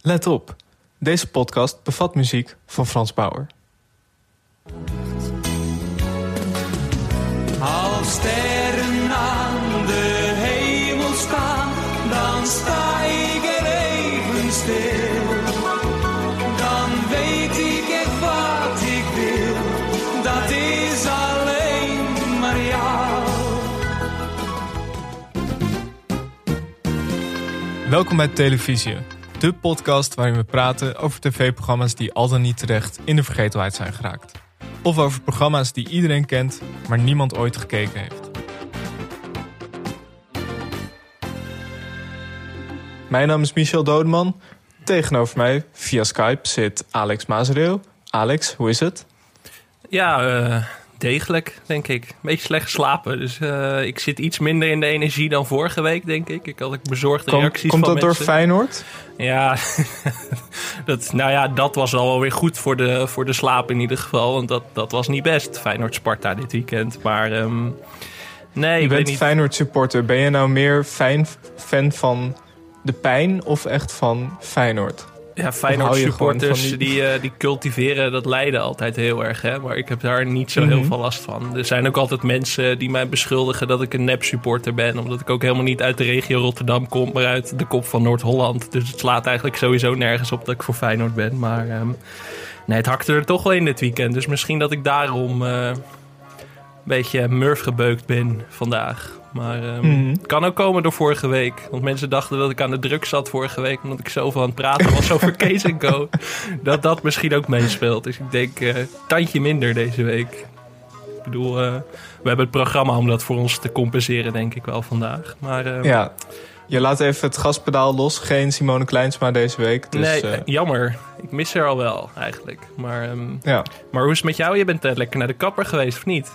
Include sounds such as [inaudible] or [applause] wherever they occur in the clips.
Let op, deze podcast bevat muziek van Frans Bauer. Als sterren aan de hemel staan, dan sta ik er even stil. Dan weet ik echt wat ik wil, dat is alleen maar jou. Welkom bij Televisie, de podcast waarin we praten over tv-programma's die al dan niet terecht in de vergetelheid zijn geraakt. Of over programma's die iedereen kent, maar niemand ooit gekeken heeft. Mijn naam is Michel Dodeman. Tegenover mij, via Skype, zit Alex Mazereel. Alex, hoe is het? Ja, eh, degelijk, denk ik. Een beetje slecht geslapen. Dus eh, ik zit iets minder in de energie dan vorige week, denk ik. Ik had ik bezorgde Kom- reacties komt van dat door. Feyenoord? Ja, [laughs] dat, nou ja, dat was al wel weer goed voor de, voor de slaap in ieder geval. Want dat, dat was niet best, Feyenoord-Sparta dit weekend. Maar ehm, nee, Je bent niet. Feyenoord supporter. Ben je nou meer fijn, fan van de pijn of echt van Feyenoord? Ja, gewoon van die- die, eh, die cultiveren dat lijden altijd heel erg. Hè? Maar ik heb daar niet zo heel Mhm. veel last van. Er zijn ook altijd mensen die mij beschuldigen dat ik een nep-supporter ben. Omdat ik ook helemaal niet uit de regio Rotterdam kom, maar uit de kop van Noord-Holland. Dus het slaat eigenlijk sowieso nergens op dat ik voor Feyenoord ben. Maar ehm, nee, het hakte er toch wel in dit weekend. Dus misschien dat ik daarom eh, een beetje murf gebeukt ben vandaag. Maar ehm, Mhm. het kan ook komen door vorige week. Want mensen dachten dat ik aan de druk zat vorige week. Omdat ik zoveel aan het praten was over [laughs] Kees Co. Dat dat misschien ook meespeelt. Dus ik denk, eh tandje minder deze week. Ik bedoel, eh, we hebben het programma om dat voor ons te compenseren, denk ik wel vandaag. Maar eh, Ja. Je laat even het gaspedaal los. Geen Simone Kleinsma deze week. Dus, nee, eh, jammer. Ik mis er al wel, eigenlijk. Maar, ehm, ja. maar hoe is het met jou? Je bent lekker naar de kapper geweest, of niet?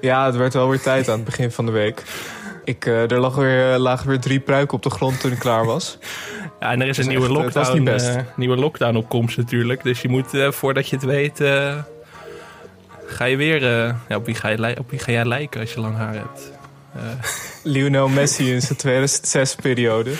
Ja, het werd wel weer tijd aan het begin van de week. Ik, eh, er lag weer, eh, lagen weer drie pruiken op de grond toen ik klaar was. Ja, en er is Dus een nieuwe echt, eh, lockdown, eh, nieuwe lockdown op komst natuurlijk. Dus je moet, voordat je het weet, ga je weer... ja, op, wie ga je, op wie ga jij lijken als je lang haar hebt? Lionel Messi in zijn 2006-periode.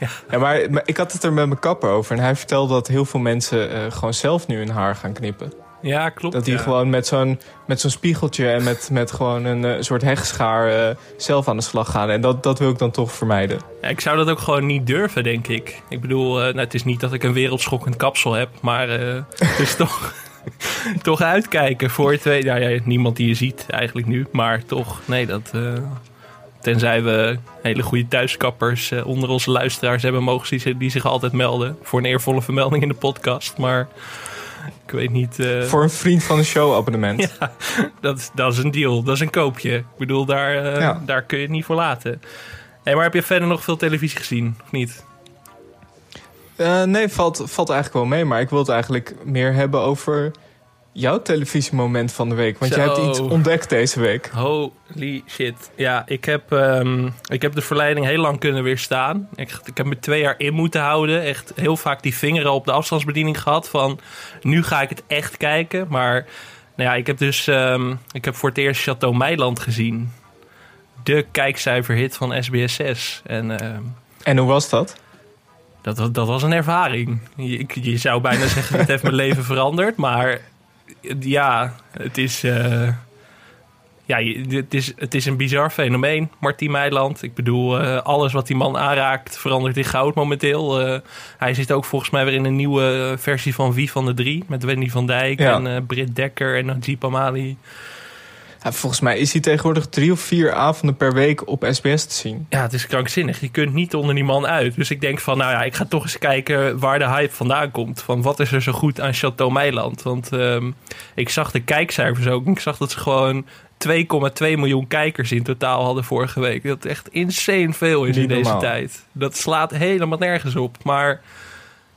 Ja. Ja, maar, maar ik had het er met mijn kapper over. En hij vertelde dat heel veel mensen gewoon zelf nu hun haar gaan knippen. Ja, klopt. Dat die ja. gewoon met zo'n, met zo'n spiegeltje en met, met gewoon een eh, soort hegschaar eh, zelf aan de slag gaan. En dat, dat wil ik dan toch vermijden. Ja, ik zou dat ook gewoon niet durven, denk ik. Ik bedoel, eh, nou, het is niet dat ik een wereldschokkend kapsel heb, maar het is [laughs] toch, toch uitkijken voor twee. Nou ja, niemand die je ziet eigenlijk nu, maar toch, nee, dat. tenzij we hele goede thuiskappers onder onze luisteraars hebben, mogen die zich altijd melden voor een eervolle vermelding in de podcast. Maar [laughs] ik weet niet. eh, Voor een vriend van een show abonnement. [laughs] Ja, dat, is- dat is een deal. Dat is een koopje. Ik bedoel, daar, eh, Ja. daar kun je het niet voor laten. Hey, maar heb je verder nog veel televisie gezien, of niet? Eh, nee, valt, valt eigenlijk wel mee. Maar ik wil het eigenlijk meer hebben over jouw televisiemoment van de week. Want jij hebt Zo. iets ontdekt deze week. Holy shit. Ja, ik heb, ehm, ik heb de verleiding heel lang kunnen weerstaan. Ik, ik heb me twee jaar in moeten houden. Echt heel vaak die vingeren op de afstandsbediening gehad. Van, nu ga ik het echt kijken. Maar nou ja, ik heb dus ehm, ik heb voor het eerst Chateau Meiland gezien. De kijkcijferhit van SBS6. En... ehm, En hoe was dat? Dat, was- dat was een ervaring. Je zou bijna zeggen, het heeft mijn [laughs] leven veranderd. Maar ja, het is, eh, ja, het is, het is een bizar fenomeen, Martien Meiland. Ik bedoel, eh, alles wat die man aanraakt verandert in goud momenteel. Eh, hij zit ook volgens mij weer in een nieuwe versie van Wie van de Drie. Met Wendy van Dijk Ja. en Britt Dekker en Najib Amali. Ja, volgens mij is hij tegenwoordig drie of vier avonden per week op SBS te zien. Ja, het is krankzinnig. Je kunt niet onder die man uit. Dus ik denk van, nou ja, ik ga toch eens kijken waar de hype vandaan komt. Van wat is er zo goed aan Chateau Meiland? Want ehm, ik zag de kijkcijfers ook. Ik zag dat ze gewoon 2,2 miljoen kijkers in totaal hadden vorige week. Dat echt insane veel is Niet in deze normaal. tijd. Dat slaat helemaal nergens op. Maar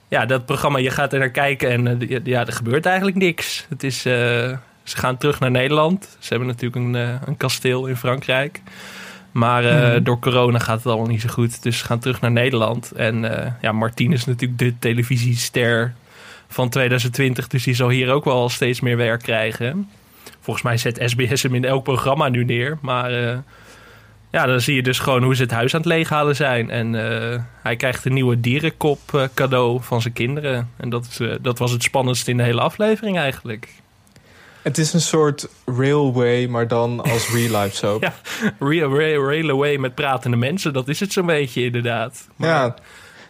ja, dat programma, je gaat er naar kijken en eh, ja, er gebeurt eigenlijk niks. Het is, eh, ze gaan terug naar Nederland. Ze hebben natuurlijk een, eh, een kasteel in Frankrijk. Maar eh, Mhm. door corona gaat het allemaal niet zo goed. Dus ze gaan terug naar Nederland. En eh, ja, Martien is natuurlijk de televisiester van 2020. Dus die zal hier ook wel steeds meer werk krijgen. Volgens mij zet SBS hem in elk programma nu neer. Maar ja, dan zie je dus gewoon hoe ze het huis aan het leeghalen zijn. En hij krijgt een nieuwe dierenkop cadeau van zijn kinderen. En dat, is, dat was het spannendste in de hele aflevering eigenlijk. Het is een soort railway, maar dan als real life soap. [laughs] Ja, Real Rail Railway met pratende mensen, dat is het zo'n beetje inderdaad. Maar, Ja, maar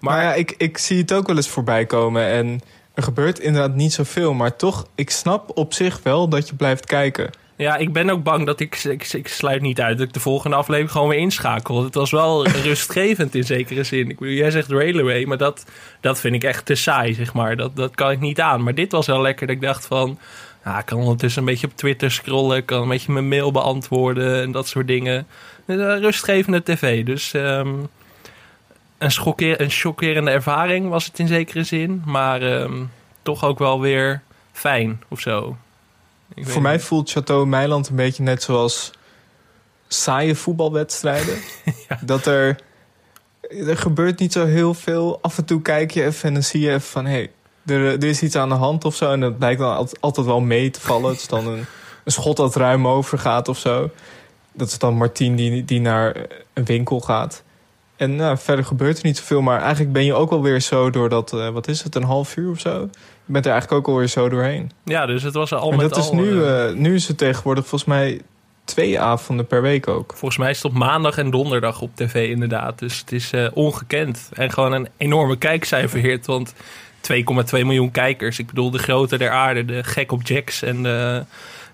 maar ja, ik, ik zie het ook wel eens voorbij komen. En er gebeurt inderdaad niet zoveel. Maar toch, ik snap op zich wel dat je blijft kijken. Ja, ik ben ook bang dat ik, ik, ik sluit niet uit dat ik de volgende aflevering gewoon weer inschakel. Het was wel [laughs] rustgevend in zekere zin. Ik bedoel, jij zegt Railway, maar dat, dat vind ik echt te saai, zeg maar. Dat, dat kan ik niet aan. Maar dit was wel lekker dat ik dacht van... Ja, ik kan ondertussen een beetje op Twitter scrollen. Ik kan een beetje mijn mail beantwoorden en dat soort dingen. Eh, Rustgevende tv. Dus ehm, een, schokkeer, een chockerende ervaring was het in zekere zin. Maar ehm, toch ook wel weer fijn of zo. Ik Voor mij niet. voelt Chateau Meiland een beetje net zoals saaie voetbalwedstrijden. [laughs] Dat er, er gebeurt niet zo heel veel. Af en toe kijk je even en dan zie je even van... hey, er, er is iets aan de hand of zo. En dat blijkt dan altijd, altijd wel mee te vallen. Het is dan een, een schot dat ruim over gaat of zo. Dat is dan Martien die, die naar een winkel gaat. En nou, verder gebeurt er niet zoveel. Maar eigenlijk ben je ook alweer zo door dat... eh, wat is het, een half uur of zo? Je bent er eigenlijk ook alweer zo doorheen. Ja, dus het was al en met dat is nu, eh, eh, nu is het tegenwoordig volgens mij twee avonden per week ook. Volgens mij is het op maandag en donderdag op tv inderdaad. Dus het is ongekend. En gewoon een enorme kijkcijferhit. Want 2,2 miljoen kijkers. Ik bedoel, de grote der aarde, de gek op Jacks en de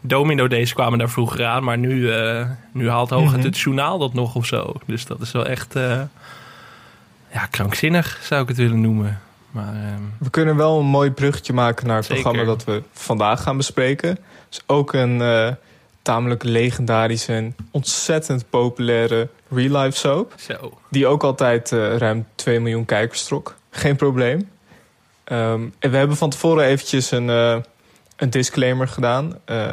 Domino Days kwamen daar vroeger aan. Maar nu, eh, nu haalt hooguit Mhm. het journaal dat nog of zo. Dus dat is wel echt eh, ja, krankzinnig, zou ik het willen noemen. Maar ehm, We kunnen wel een mooi bruggetje maken naar het Zeker. programma dat we vandaag gaan bespreken. Dus ook een eh, tamelijk legendarische en ontzettend populaire real-life soap. zo. Die ook altijd ruim 2 miljoen kijkers trok. Geen probleem. Ehm, en we hebben van tevoren eventjes een, eh, een disclaimer gedaan. Eh,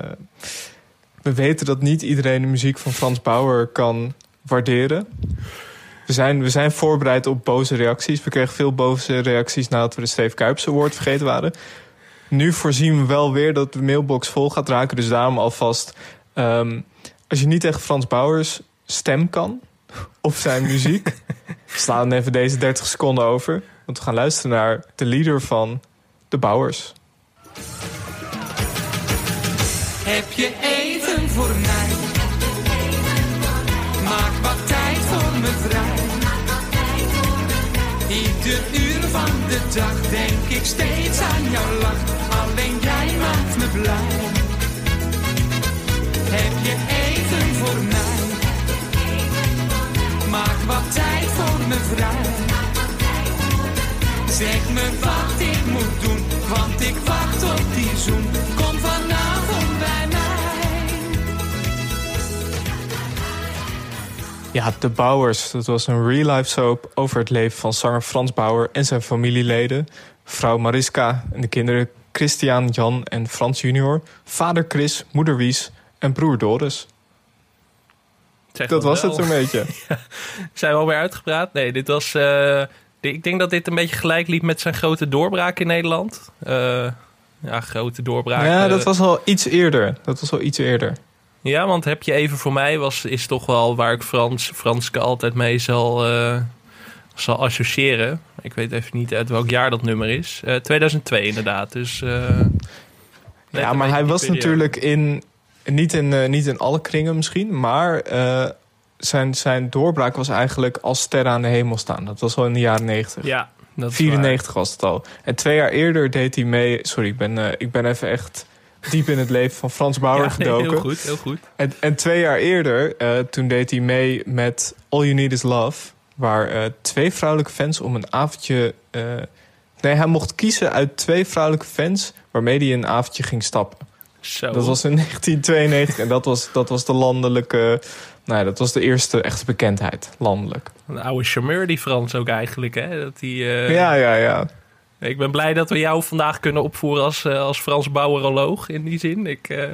we weten dat niet iedereen de muziek van Frans Bauer kan waarderen. We zijn, we zijn voorbereid op boze reacties. We kregen veel boze reacties nadat we de Steve Kuips Award vergeten waren. Nu voorzien we wel weer dat de mailbox vol gaat raken. Dus daarom alvast... ehm, als je niet tegen Frans Bauers stem kan... of zijn muziek... [laughs] sla dan even deze 30 seconden over. Want we gaan luisteren naar de leader van de Bauers. Heb je eten voor mij? Maak wat tijd voor me vrij. Ieder uur van de dag denk ik steeds aan jouw lach. Alleen jij maakt me blij. Heb je eten voor mij? Maak wat tijd voor me vrij. Zeg me wat ik moet doen, want ik wacht op die zoen. Kom vanavond bij mij. Ja, de Bauers. Dat was een real-life soap over het leven van zanger Frans Bauer en zijn familieleden. Vrouw Mariska en de kinderen Christian, Jan en Frans junior. Vader Chris, moeder Wies en broer Doris. Zeg Dat was wel. het een beetje. [laughs] Zijn we alweer uitgepraat? Nee, dit was. eh, ik denk dat dit een beetje gelijk liep met zijn grote doorbraak in Nederland. Eh, ja, grote doorbraak. Ja, eh, dat was al iets eerder. Dat was al iets eerder. ja, want heb je even voor mij was is toch wel waar ik Frans, Franske altijd mee zal, eh, zal associëren. Ik weet even niet uit welk jaar dat nummer is. Eh, 2002 inderdaad. Dus. eh, Ja, maar hij was periode. natuurlijk in. Niet in, eh, niet in alle kringen misschien, maar eh, zijn, zijn doorbraak was eigenlijk als sterren aan de hemel staan. Dat was al in de jaren 90. Ja, dat is 94 was het al. En twee jaar eerder deed hij mee. Sorry, ik ben, eh, ik ben even echt diep in het leven van Frans waar. Bauer [laughs] Ja, gedoken. heel goed, heel goed. En, en twee jaar eerder, eh, toen deed hij mee met All You Need Is Love. Waar eh, twee vrouwelijke fans om een avondje... nee, hij mocht kiezen uit twee vrouwelijke fans... waarmee hij een avondje ging stappen. Zo. Dat was in [laughs] 1992 en dat was, dat was de landelijke... Nou ja, dat was de eerste echte bekendheid, landelijk. Een oude charmeur die Frans ook eigenlijk. Hè? Dat die, eh, Ja, ja, ja. Ik ben blij dat we jou vandaag kunnen opvoeren als, eh, als Frans bouweroloog in die zin. Ik, eh,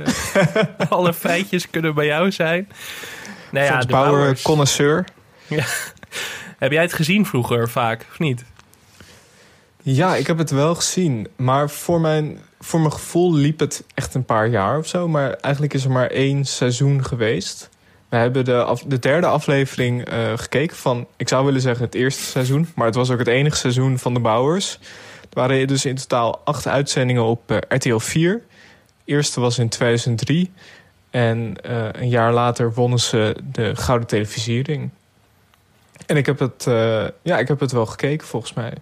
[laughs] alle feitjes kunnen bij jou zijn. Nou ja, Frans Bauer, Bauers. connoisseur. Heb jij het gezien vroeger vaak, of niet? Ja, ik heb het wel gezien. Maar voor mijn, voor mijn gevoel liep het echt een paar jaar of zo. Maar eigenlijk is er maar één seizoen geweest. We hebben de, de derde aflevering eh, gekeken van, ik zou willen zeggen het eerste seizoen. Maar het was ook het enige seizoen van de Bouwers. Er waren dus in totaal acht uitzendingen op RTL 4. De eerste was in 2003. En eh, een jaar later wonnen ze de Gouden Televisiering. En ik heb, het, eh, ja, ik heb het wel gekeken volgens mij.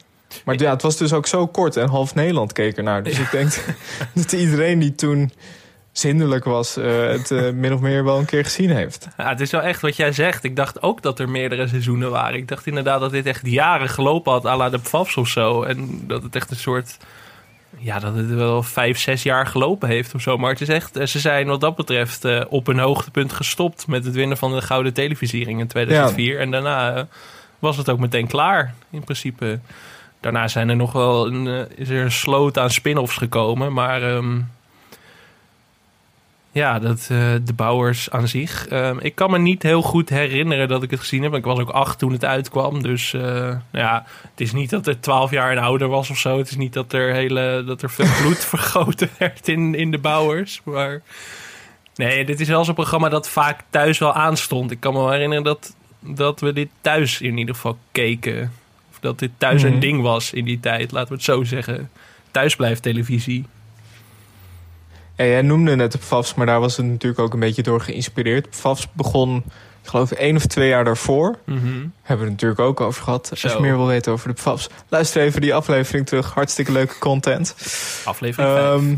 Maar ja, het was dus ook zo kort en half Nederland keek ernaar. Dus ik denk [laughs] dat iedereen die toen zindelijk was... eh, het eh, [laughs] min of meer wel een keer gezien heeft. Ja, het is wel echt wat jij zegt. Ik dacht ook dat er meerdere seizoenen waren. Ik dacht inderdaad dat dit echt jaren gelopen had, à la de Pfafs of zo. En dat het echt een soort... Ja, dat het wel vijf, zes jaar gelopen heeft of zo. Maar het is echt... eh, Ze zijn wat dat betreft op een hoogtepunt gestopt... met het winnen van de Gouden Televisiering in 2004. En daarna was het ook meteen klaar, in principe. Daarna zijn er nog wel een, eh, is er een sloot aan spin-offs gekomen. Maar... ehm, ja, dat, eh, de bouwers aan zich. Ehm, ik kan me niet heel goed herinneren dat ik het gezien heb. Ik was ook acht toen het uitkwam. Dus eh, nou ja, het is niet dat het twaalf jaar en ouder was of zo. Het is niet dat er, hele, dat er veel bloed [laughs] vergoten werd in, in de bouwers. Maar nee, dit is wel zo'n programma dat vaak thuis wel aanstond. Ik kan me wel herinneren dat, dat we dit thuis in ieder geval keken. Dat dit thuis Mhm. een ding was in die tijd, laten we het zo zeggen. Thuisblijftelevisie. Ja, jij noemde net de PFAFs, maar daar was het natuurlijk ook een beetje door geïnspireerd. PFAFs begon, ik geloof, één of twee jaar daarvoor. Mhm. Hebben we het natuurlijk ook over gehad. Als je meer wil weten over de PFAFs, luister even die aflevering terug. Hartstikke leuke content. Aflevering 5. Ehm,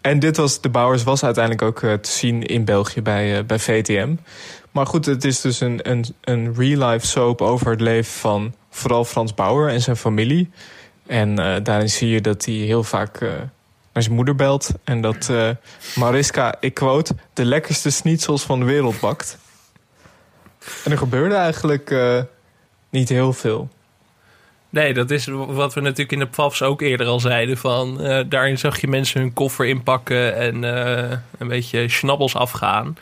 en dit was, de Bouwers was uiteindelijk ook eh, te zien in België bij, eh, bij VTM. Maar goed, het is dus een, een, een real-life soap over het leven van vooral Frans Bauer en zijn familie. En eh, daarin zie je dat hij heel vaak eh, naar zijn moeder belt. En dat eh, Mariska, ik quote, de lekkerste schnitzels van de wereld bakt. En er gebeurde eigenlijk niet heel veel. Nee, dat is wat we natuurlijk in de PFAFs ook eerder al zeiden. Van, daarin zag je mensen hun koffer inpakken en een beetje schnabbels afgaan.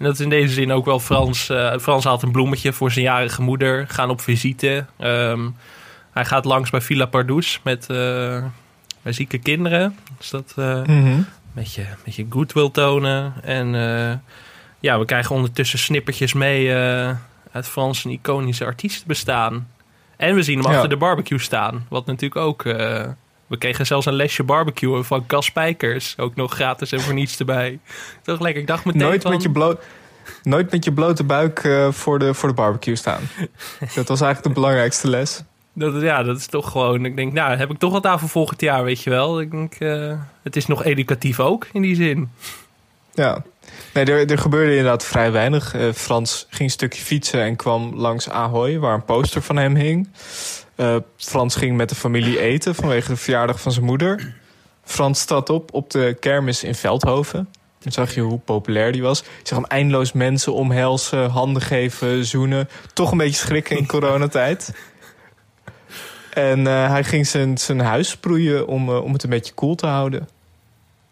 En dat is in deze zin ook wel Frans. eh, Frans haalt een bloemetje voor zijn jarige moeder. Gaan op visite. Ehm, hij gaat langs bij Villa Pardoes met uh, bij zieke kinderen. Dus dat uh, een beetje, beetje goodwill tonen. En uh, ja, we krijgen ondertussen snippertjes mee uit Frans en iconische artiesten bestaan. En we zien hem ja. achter de barbecue staan. Wat natuurlijk ook... We kregen zelfs een lesje barbecue van Cas Spijkers. Ook nog gratis en voor niets erbij. Toch lekker. Ik dacht meteen Nooit, van... met, je bloot, nooit met je blote buik uh, voor, de, voor de barbecue staan. [laughs] dat was eigenlijk de belangrijkste les. Dat, ja, dat is toch gewoon... Ik denk, nou, heb ik toch wat aan voor volgend jaar, weet je wel. Ik denk, uh, het is nog educatief ook, in die zin. Ja. Nee, er, er gebeurde inderdaad vrij weinig. Uh, Frans ging een stukje fietsen en kwam langs Ahoy, waar een poster van hem hing. Uh, Frans ging met de familie eten vanwege de verjaardag van zijn moeder. Frans trad op op de kermis in Veldhoven. Dan zag je hoe populair die was. Je zag hem eindeloos mensen omhelzen, handen geven, zoenen. Toch een beetje schrikken in coronatijd. En uh, hij ging zijn, zijn huis sproeien om, uh, om het een beetje koel cool te houden.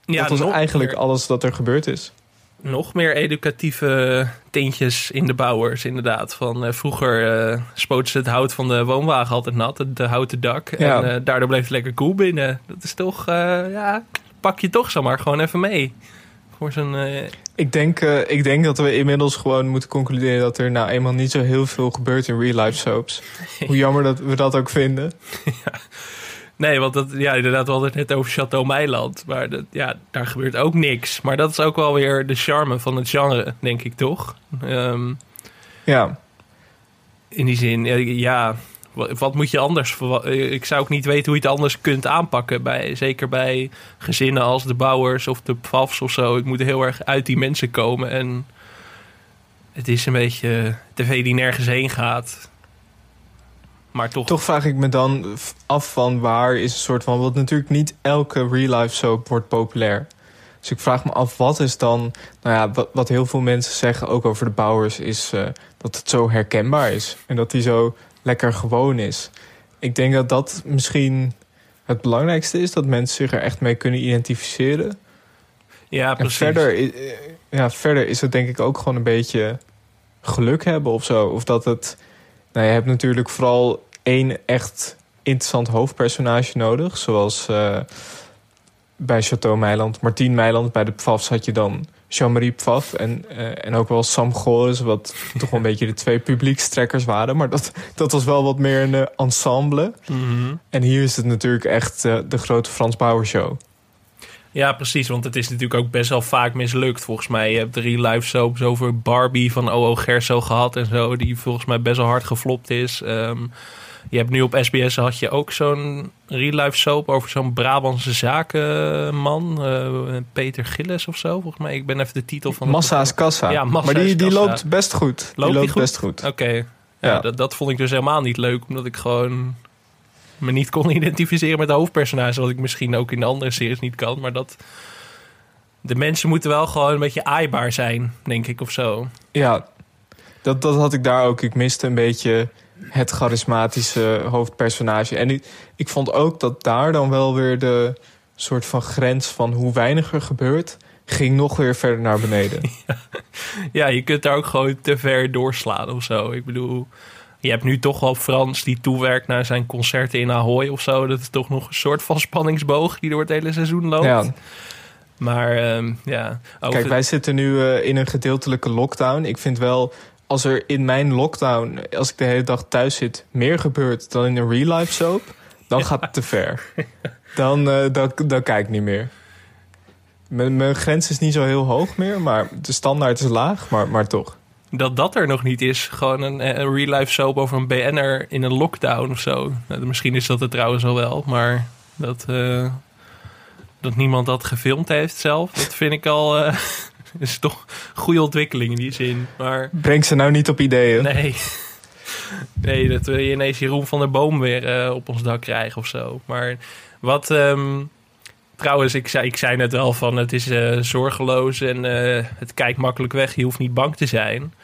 Ja, dat was eigenlijk alles dat er gebeurd is. Nog meer educatieve tintjes in de bouwers, inderdaad. Van, uh, vroeger uh, spoten ze het hout van de woonwagen altijd nat, het houten dak. Ja. En uh, daardoor bleef het lekker koel cool binnen. Dat is toch, ja, pak je toch zomaar gewoon even mee. Voor zo'n... Ik, denk, ik denk dat we inmiddels gewoon moeten concluderen dat er nou eenmaal niet zo heel veel gebeurt in real life soaps. [laughs] Hoe jammer dat we dat ook vinden. ja. Nee, want dat, ja, inderdaad, we hadden het net over Chateau Meiland. Maar dat, ja, daar gebeurt ook niks. Maar dat is ook wel weer de charme van het genre, denk ik toch? Um, ja. In die zin, ja, wat, moet je anders... Ik zou ook niet weten hoe je het anders kunt aanpakken. Bij, zeker bij gezinnen als de Bouwers of de Pfafs of zo. Ik moet heel erg uit die mensen komen. En het is een beetje tv die nergens heen gaat. Maar toch... toch vraag ik me dan af van waar is een soort van... Want natuurlijk niet elke real-life soap wordt populair. Dus ik vraag me af, wat is dan... Nou ja, wat, wat heel veel mensen zeggen, ook over de bouwers... is uh, dat het zo herkenbaar is. En dat die zo lekker gewoon is. Ik denk dat dat misschien het belangrijkste is. Dat mensen zich er echt mee kunnen identificeren. Ja, precies. En verder, ja, verder is het denk ik ook gewoon een beetje geluk hebben of zo. Of dat het... Nou, je hebt natuurlijk vooral één echt interessant hoofdpersonage nodig. Zoals uh, bij Chateau Meiland, Martien Meiland. Bij de Pfafs had je dan Jean-Marie Pfaff en, eh, en ook wel Sam Gores, wat [laughs] toch wel een beetje de twee publiekstrekkers waren. Maar dat, dat was wel wat meer een eh, ensemble. Mhm. En hier is het natuurlijk echt eh, de grote Frans Bauer show. Ja, precies. Want het is natuurlijk ook best wel vaak mislukt. Volgens mij, je hebt de real life soaps over Barbie van O.O. Gerso gehad en zo. Die volgens mij best wel hard geflopt is. Ehm, je hebt nu op SBS had je ook zo'n real life soap over zo'n Brabantse zakenman. eh, Peter Gillis of zo, volgens mij. Ik ben even de titel van... het Massa is kassa. Ja, Massa maar die, die kassa. loopt best goed. Loopt die loopt goed? best goed. Oké. Ja, Ja. dat, dat vond ik dus helemaal niet leuk. Omdat ik gewoon me niet kon [laughs] identificeren met de hoofdpersonage. Wat ik misschien ook in de andere series niet kan. Maar dat... De mensen moeten wel gewoon een beetje aaibaar zijn, denk ik, of zo. Ja, dat, dat had ik daar ook. Ik miste een beetje het charismatische hoofdpersonage. En ik, ik vond ook dat daar dan wel weer de soort van grens van hoe weinig er gebeurt, ging nog weer verder naar beneden. [laughs] Ja, je kunt daar ook gewoon te ver doorslaan of zo. Ik bedoel, je hebt nu toch wel Frans die toewerkt naar zijn concerten in Ahoy of zo. Dat is toch nog een soort van spanningsboog die door het hele seizoen loopt. ja, Maar ehm, ja, over- kijk, wij zitten nu eh, in een gedeeltelijke lockdown. Ik vind wel, als er in mijn lockdown, als ik de hele dag thuis zit, meer gebeurt dan in een real life soap, dan gaat het te ver. Dan, eh, dan, dan kijk ik niet meer. Mijn, mijn grens is niet zo heel hoog meer, maar de standaard is laag, maar, maar toch. dat dat er nog niet is. Gewoon een, een real-life soap over een BN'er in een lockdown of zo. Nou, misschien is dat het trouwens al wel, maar dat, eh, dat niemand dat gefilmd heeft zelf, dat vind ik al... eh, [laughs] is [laughs] toch een goede ontwikkeling in die zin. Maar Breng ze nou niet op ideeën. nee, nee dat we ineens Jeroen van der Boom weer eh, op ons dak krijgen of zo. Maar wat... ehm, Trouwens, ik zei, ik zei net wel van het is eh, zorgeloos en eh, het kijkt makkelijk weg. Je hoeft niet bang te zijn.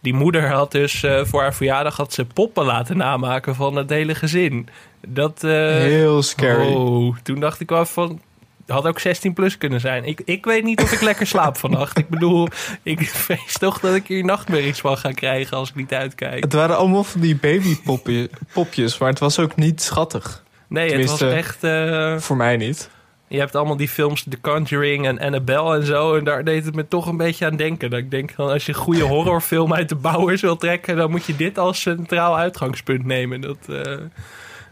Die moeder had dus voor haar verjaardag had ze poppen laten namaken van het hele gezin. Dat, Heel scary. Oh, toen dacht ik wel van... Had ook 16 plus kunnen zijn. Ik, ik weet niet of ik lekker slaap vannacht. Ik bedoel, ik vrees toch dat ik hier nachtmerries van ga krijgen als ik niet uitkijk. Het waren allemaal van die babypopjes, maar het was ook niet schattig. Nee, het was echt... eh, Voor mij niet. Je hebt allemaal die films The Conjuring en Annabelle en zo. En daar deed het me toch een beetje aan denken. Dat ik denk, als je een goede horrorfilm uit de bouwers wil trekken... dan moet je dit als centraal uitgangspunt nemen. Dat, eh,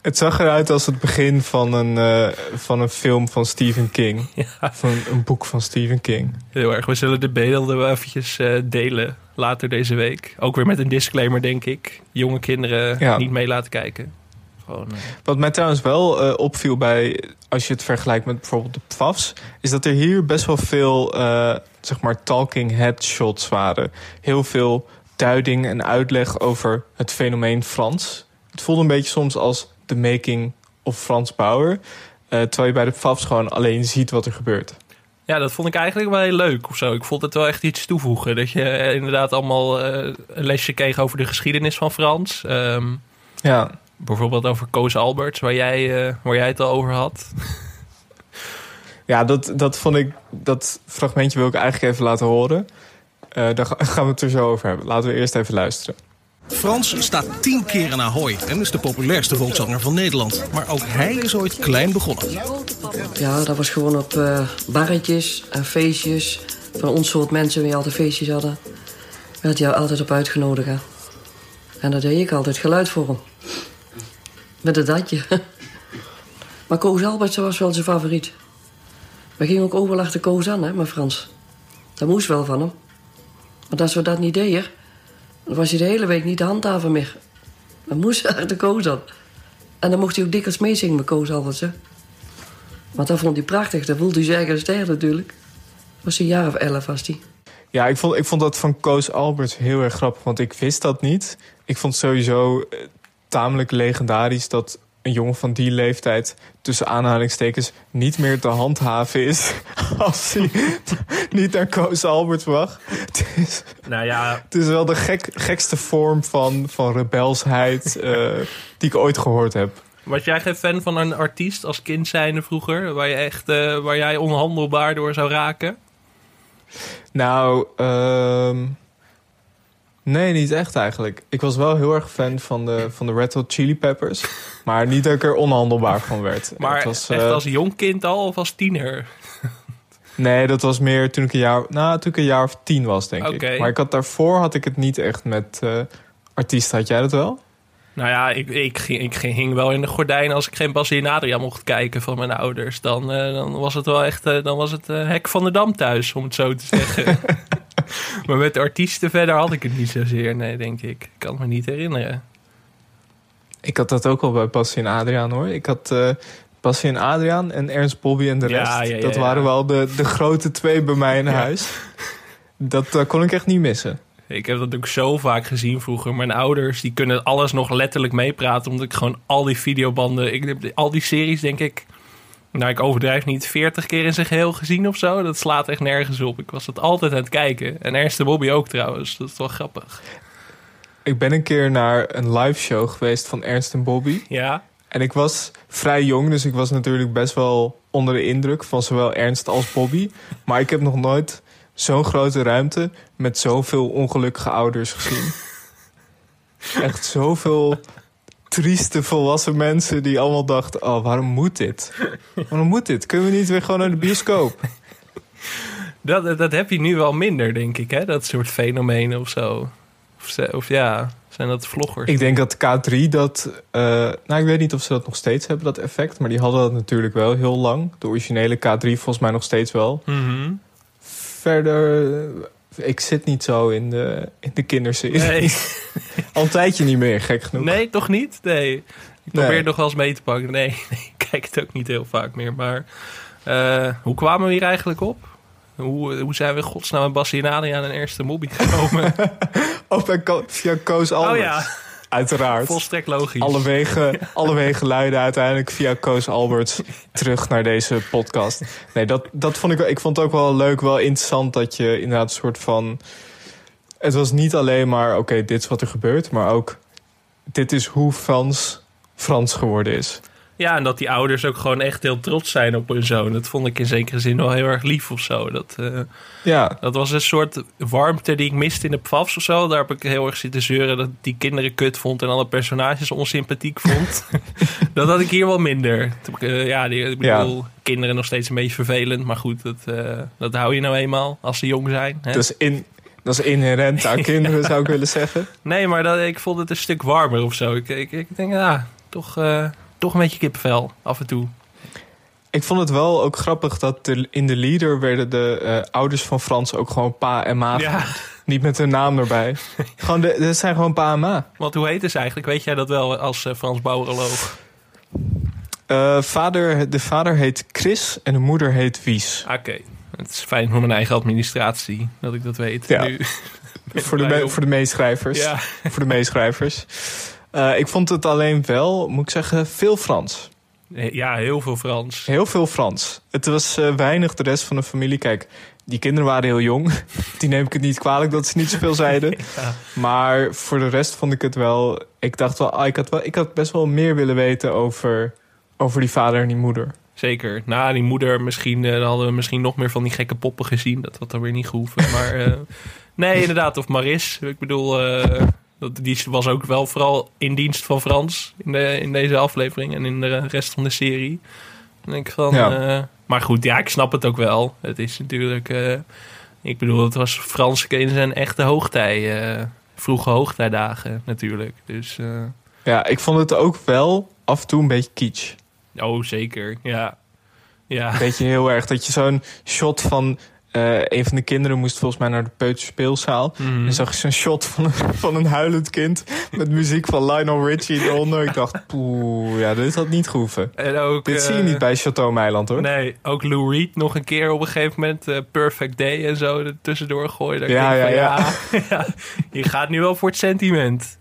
Het zag eruit als het begin van een, eh, van een film van Stephen King. [laughs] Ja. Van een boek van Stephen King. heel erg. We zullen de beelden wel eventjes eh, delen later deze week. Ook weer met een disclaimer, denk ik. Jonge kinderen Ja. niet mee laten kijken. Gewoon, eh, Wat mij trouwens wel opviel bij, als je het vergelijkt met bijvoorbeeld de PFAFs, is dat er hier best wel veel, zeg maar, talking head shots waren. Heel veel duiding en uitleg over het fenomeen Frans. Het voelde een beetje soms als the making of Frans Bauer. eh, terwijl je bij de PFAFs gewoon alleen ziet wat er gebeurt. Ja, dat vond ik eigenlijk wel heel leuk of zo. Ik vond het wel echt iets toevoegen. Dat je eh, inderdaad allemaal eh, een lesje kreeg over de geschiedenis van Frans. Ehm, Ja, bijvoorbeeld over Koos Alberts, waar jij, waar jij het al over had. ja dat, dat vond ik, dat fragmentje wil ik eigenlijk even laten horen. Eh, daar ga- gaan we het er zo over hebben. Laten we eerst even luisteren. Frans staat tien keer in Ahoy en is de populairste volkszanger van Nederland. Maar ook hij is ooit klein begonnen. Ja, dat was gewoon op eh barretjes en feestjes. Van ons soort mensen die altijd feestjes hadden. Werd hij altijd op uitgenodigd. En daar deed ik altijd geluid voor hem. Met een datje. [laughs] Maar Koos Alberts was wel zijn favoriet. We gingen ook overal achter Koos aan, hè, met Frans. Dat moest wel van hem. Want als we dat niet deden, dan was hij de hele week niet te handhaven meer. Dan moest hij achter Koos. En dan mocht hij ook dikwijls meezingen met Koos Alberts, hè. Want dat vond hij prachtig. Dat voelde hij eigen ster natuurlijk. Was een jaar of elf, was hij. Ja, ik vond, ik vond dat van Koos Alberts heel erg grappig, want ik wist dat niet. Ik vond sowieso eh, tamelijk legendarisch dat een jongen van die leeftijd tussen aanhalingstekens niet meer te handhaven is [laughs] als hij niet naar Koos Alberts mag. Het is, Nou ja, het is wel de gek, gekste vorm van, van rebelsheid eh, die ik ooit gehoord heb. was jij geen fan van een artiest als kind zijnde vroeger? Waar, je echt, eh, waar jij onhandelbaar door zou raken? Nou, ehm, nee, niet echt eigenlijk. Ik was wel heel erg fan van de, van de Red Hot Chili Peppers. Maar niet dat ik er onhandelbaar van werd. Maar Het was, echt eh, als jong kind al of als tiener? Nee, dat was meer toen ik een jaar, nou, toen ik een jaar of tien was, denk ik. Maar ik had daarvoor had ik het niet echt met eh artiesten. Had jij dat wel? Nou ja, ik, ik, ging, ik ging- hing wel in de gordijnen als ik geen Bassie en Adriaan mocht kijken van mijn ouders. Dan, eh, dan was het wel echt, dan was het hek van de dam thuis, om het zo te zeggen. [laughs] [laughs] maar met artiesten verder had ik het niet zozeer, nee, denk ik. Ik kan me niet herinneren. Ik had dat ook wel bij Bassie en Adriaan hoor. Ik had eh Bassie en Adriaan en Ernst Bobby en de rest. ja, ja, dat waren wel de, de grote twee bij mij in huis. Dat eh, kon ik echt niet missen. Ik heb dat ook zo vaak gezien vroeger. Mijn ouders die kunnen alles nog letterlijk meepraten. Omdat ik gewoon al die videobanden... Ik heb al die series denk ik... Nou, ik overdrijf niet 40 keer in zijn geheel gezien of zo. Dat slaat echt nergens op. Ik was het altijd aan het kijken. En Ernst de Bobby ook trouwens. Dat is wel grappig. Ik ben een keer naar een live show geweest van Ernst en Bobby. Ja, En ik was vrij jong, dus ik was natuurlijk best wel onder de indruk van zowel Ernst als Bobby. Maar ik heb nog nooit zo'n grote ruimte met zoveel ongelukkige ouders gezien. [laughs] Echt zoveel trieste volwassen mensen die allemaal dachten: oh, waarom moet dit? Waarom moet dit? Kunnen we niet weer gewoon naar de bioscoop? [laughs] dat, dat heb je nu wel minder, denk ik. Hè? Dat soort fenomenen of zo. Of, ze- of ja, zijn dat vloggers? Ik denk dat K3 dat. eh, nou, ik weet niet of ze dat nog steeds hebben, dat effect. Maar die hadden dat natuurlijk wel heel lang. De originele K3 volgens mij nog steeds wel. Mhm. Verder, ik zit niet zo in de, in de kinderserie. Nee. [laughs] Al een tijdje niet meer, gek genoeg. nee, toch niet? Nee. Ik probeer Nee. het nog wel eens mee te pakken. Nee, [laughs] nee, ik kijk het ook niet heel vaak meer. Maar eh, hoe kwamen we hier eigenlijk op? Hoe, hoe zijn we in godsnaam en Adriaan en Eerste Mobby gekomen? [laughs] Of via Koos Albert. oh ja, Uiteraard. volstrekt logisch. Alle wegen, alle wegen leiden uiteindelijk via Koos Alberts terug naar deze podcast. Nee, dat, dat vond ik wel. Ik vond het ook wel leuk, wel interessant dat je inderdaad een soort van. Het was niet alleen maar, oké, dit is wat er gebeurt, maar ook dit is hoe Frans Frans geworden is. Ja, en dat die ouders ook gewoon echt heel trots zijn op hun zoon. Dat vond ik in zekere zin wel heel erg lief of zo. Dat, eh, Ja, dat was een soort warmte die ik miste in de PFAFs of zo. Daar heb ik heel erg zitten zeuren dat ik die kinderen kut vond... en alle personages onsympathiek vond. [laughs] dat had ik hier wel minder. Eh, ja, die, ik bedoel, kinderen nog steeds een beetje vervelend. Maar goed, dat, eh, dat hou je nou eenmaal als ze jong zijn. Hè? dat is, in, dat is inherent aan [laughs] kinderen, zou ik willen zeggen. Nee, maar dat, ik vond het een stuk warmer of zo. Ik, ik, ik denk, ja, toch, toch een beetje kippenvel af en toe. Ik vond het wel ook grappig dat de, in de leader werden de eh, ouders van Frans ook gewoon pa en ma. Ja, Niet met hun naam erbij. [laughs] gewoon de, dat zijn gewoon pa en ma. want hoe heet het eigenlijk? Weet jij dat wel als eh, Frans bouwroloog? Eh, vader, de vader heet Chris en de moeder heet Wies. Oké, het is fijn voor mijn eigen administratie dat ik dat weet. Ja. Nu. [laughs] voor, de [laughs] me- voor de meeschrijvers. Ja, Voor de meeschrijvers. Eh, ik vond het alleen wel, moet ik zeggen, veel Frans. ja, heel veel Frans. Heel veel Frans. Het was eh, weinig de rest van de familie. Kijk, die kinderen waren heel jong. [laughs] Die neem ik het niet kwalijk dat ze niet zoveel zeiden. [laughs] Ja. Maar voor de rest vond ik het wel. Ik dacht wel, ah, ik had, wel, ik had best wel meer willen weten over, over die vader en die moeder. Zeker. Na die moeder, misschien eh, dan hadden we misschien nog meer van die gekke poppen gezien. Dat had dan weer niet gehoeven. Maar eh, [laughs] nee, inderdaad. Of Maris. Ik bedoel, eh, dat, die was ook wel vooral in dienst van Frans in, de, in deze aflevering en in de rest van de serie. Dan denk ik van, Ja. eh, maar goed, ja, ik snap het ook wel. Het is natuurlijk, eh, ik bedoel, het was Frans in zijn echte hoogtij, eh, vroege hoogtijdagen natuurlijk. Dus, Ja, ik vond het ook wel af en toe een beetje kitsch. oh zeker, ja. Ja, Een beetje heel erg. Dat je zo'n shot van. Eh, een van de kinderen moest volgens mij naar de peuterspeelzaal. Mhm. En dan zag je zo'n shot van een, [laughs] van een huilend kind. Met muziek van Lionel Richie eronder. Ik dacht, poeh, ja, dit had niet gehoeven. En ook, Dit zie je eh, niet bij Chateau Meiland hoor. Nee, ook Lou Reed nog een keer op een gegeven moment eh, Perfect Day en zo er tussendoor gooien. Ja, denk van, ja, [laughs] ja, je gaat nu wel voor het sentiment.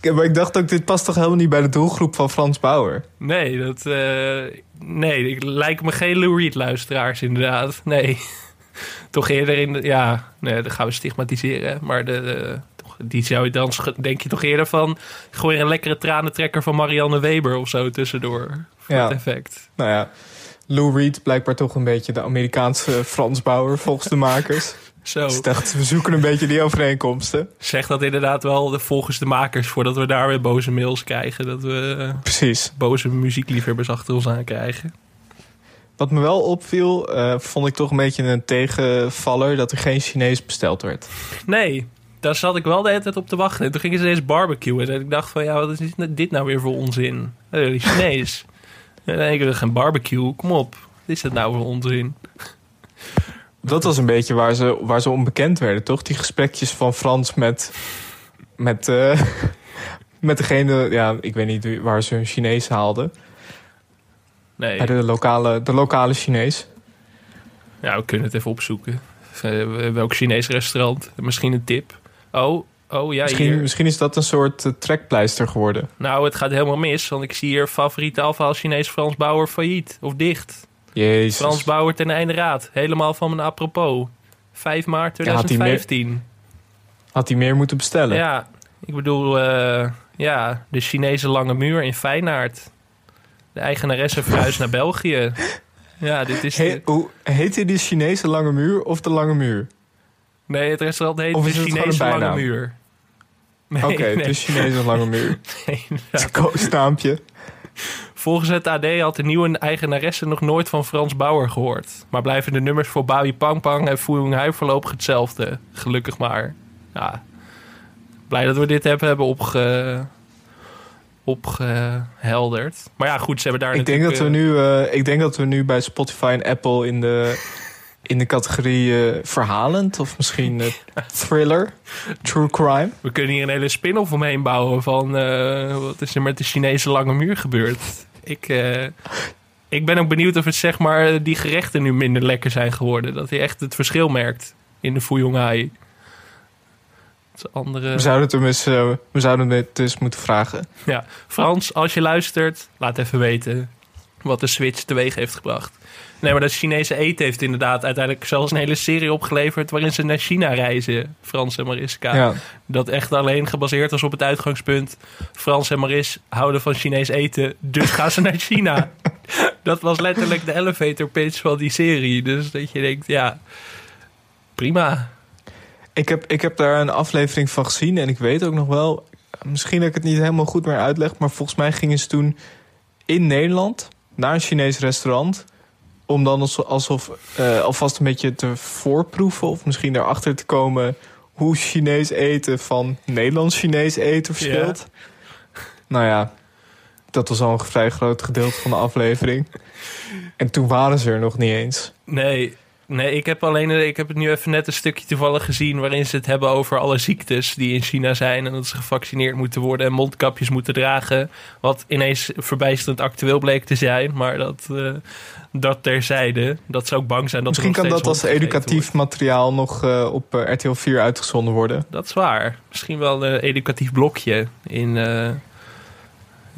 Ja, Maar ik dacht ook, dit past toch helemaal niet bij de doelgroep van Frans Bauer. Nee, dat, eh, nee, ik lijken me geen Lou Reed luisteraars inderdaad. Nee, [laughs] toch eerder in de, ja, nee, dat gaan we stigmatiseren. Maar de, die zou je dan, denk je toch eerder van, gooi een lekkere tranentrekker van Marianne Weber of zo tussendoor. Voor Ja. het effect. Nou ja, Lou Reed blijkbaar toch een beetje de Amerikaanse Frans Bauer volgens de makers. Zo. We zoeken een beetje die overeenkomsten. Zeg dat inderdaad wel de, volgens de makers, voordat we daar weer boze mails krijgen. Dat we eh, Precies. boze muziekliefhebbers achter ons aan krijgen. Wat me wel opviel, eh, vond ik toch een beetje een tegenvaller dat er geen Chinees besteld werd. Nee, daar zat ik wel de hele tijd op te wachten. En toen gingen ze ineens barbecuen. En ik dacht van, ja, wat is dit nou weer voor onzin? Uh, Chinees. en dan denk ik, geen barbecue, kom op. Wat is dat nou voor onzin? Dat was een beetje waar ze, waar ze onbekend werden, toch? Die gesprekjes van Frans met, met, eh, [laughs] met degene, ja, ik weet niet waar ze hun Chinees haalden. Nee. Bij de lokale, de lokale Chinees. Ja, we kunnen het even opzoeken. Eh, welk Chinees restaurant? Misschien een tip. Oh, oh ja, misschien, hier. misschien is dat een soort uh, trekpleister geworden. Nou, het gaat helemaal mis, want ik zie hier favoriete afhaal Chinees Frans Bauer failliet of dicht. Jezus. Frans Bauer ten einde raad. Helemaal van mijn apropos. 5 maart 2015. Ja, had, hij meer, had hij meer moeten bestellen? Ja, ik bedoel, uh, ja, de Chinese lange muur in Feyenaard. De eigenaresse verhuisd naar België. Ja, dit is... He, hoe, heet hij de Chinese lange muur of de lange muur? Nee, het restaurant heet de Chinese lange muur. [laughs] Nee, Oké, okay, nee. de Chinese lange muur. nee, Koosnaampje. Volgens het AD had de nieuwe eigenaresse nog nooit van Frans Bauer gehoord. Maar blijven de nummers voor Babi Pang Pang en Fuyong Hai voorlopig hetzelfde. Gelukkig maar. Ja, blij dat we dit hebben, hebben opge, opgehelderd. Maar ja, goed, ze hebben daar ik denk dat we nu, uh, Ik denk dat we nu bij Spotify en Apple in de, in de categorie uh, verhalend... of misschien uh, [laughs] thriller, true crime... We kunnen hier een hele spin-off omheen bouwen van... wat is er met de Chinese lange muur gebeurd? Ik, ik ben ook benieuwd of het zeg maar die gerechten nu minder lekker zijn geworden. Dat hij echt het verschil merkt in de Fuyong Hai. Andere... We zouden het hem eens, we zouden het eens moeten vragen. Ja, Frans, als je luistert, laat even weten wat de switch teweeg heeft gebracht. Nee, maar dat Chinese eten heeft inderdaad uiteindelijk zelfs een hele serie opgeleverd... waarin ze naar China reizen, Frans en Mariska. Ja. Dat echt alleen gebaseerd was op het uitgangspunt... Frans en Maris houden van Chinees eten, dus gaan ze naar China. [laughs] dat was letterlijk de elevator pitch van die serie. Dus dat je denkt, ja, prima. Ik heb, ik heb daar een aflevering van gezien en ik weet ook nog wel... misschien dat ik het niet helemaal goed meer uitleg... maar volgens mij gingen ze toen in Nederland naar een Chinees restaurant... om dan alsof uh, alvast een beetje te voorproeven... of misschien erachter te komen hoe Chinees eten van Nederlands Chinees eten verschilt. Ja. Nou ja, dat was al een vrij groot gedeelte van de aflevering. En toen waren ze er nog niet eens. Nee, Nee, ik heb alleen ik heb het nu even net een stukje toevallig gezien waarin ze het hebben over alle ziektes die in China zijn en dat ze gevaccineerd moeten worden en mondkapjes moeten dragen. Wat ineens verbijsterend actueel bleek te zijn, maar dat, uh, dat terzijde. Dat ze ook bang zijn dat Misschien kan dat als educatief materiaal nog uh, op RTL 4 uitgezonden worden. Dat is waar. Misschien wel een educatief blokje in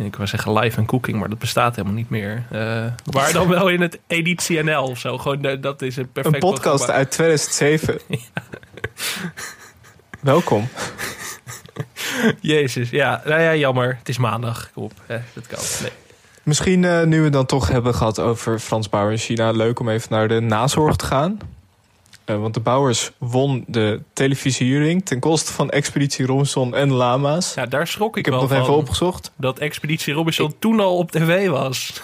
ik wou zeggen live en cooking, maar dat bestaat helemaal niet meer. Uh, maar dan wel in het editie NL of zo. Gewoon, uh, dat is een perfect Een podcast programma. uit 2007. [laughs] ja. Welkom. Jezus, ja. Nou ja, jammer. Het is maandag. Kom op, hè. dat kan. Nee. Misschien uh, nu we het dan toch hebben gehad over Frans Bauer in China... leuk om even naar de nazorg te gaan. Uh, want de Bouwers won de televisiehuring ten koste van Expeditie Robinson en Lama's. Ja, daar schrok ik, ik wel heb nog van, even opgezocht. Dat Expeditie Robinson ik... toen al op tv was.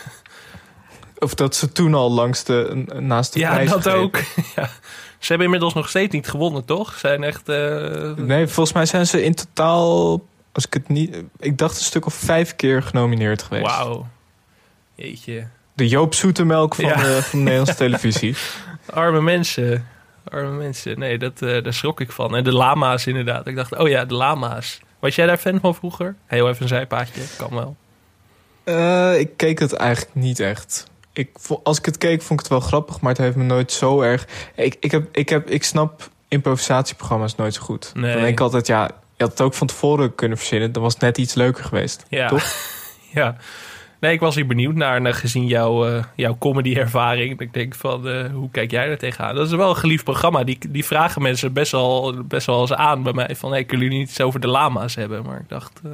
Of dat ze toen al langs de, naast de ja, prijs dat grepen. ook. [laughs] ja. Ze hebben inmiddels nog steeds niet gewonnen, toch? Zijn echt... Uh... Nee, volgens mij zijn ze in totaal... Als ik het niet... Ik dacht een stuk of vijf keer genomineerd geweest. Wauw. Jeetje. De Joop Zoetemelk van, Ja. de, van de Nederlandse [laughs] televisie. Arme mensen. Arme mensen. Nee, dat, eh, daar schrok ik van. En de lama's inderdaad. Ik dacht, oh ja, de lama's. Was jij daar fan van vroeger? Heel even een zijpaadje. Kan wel. Eh, ik keek het eigenlijk niet echt. Ik, als ik het keek, vond ik het wel grappig, maar het heeft me nooit zo erg. Ik, ik, heb, ik, heb, ik snap improvisatieprogramma's nooit zo goed. Nee. Dan denk ik altijd, ja, je had het ook van tevoren kunnen verzinnen. Dan was het net iets leuker geweest. Ja. Toch? [laughs] ja. Nee, ik was hier benieuwd naar, gezien jouw, eh, jouw comedy-ervaring. Ik denk van, eh, hoe kijk jij er tegenaan? Dat is wel een geliefd programma. Die, die vragen mensen best wel, best wel eens aan bij mij. Van, hey, kunnen jullie niet iets over de lama's hebben? Maar ik dacht... eh,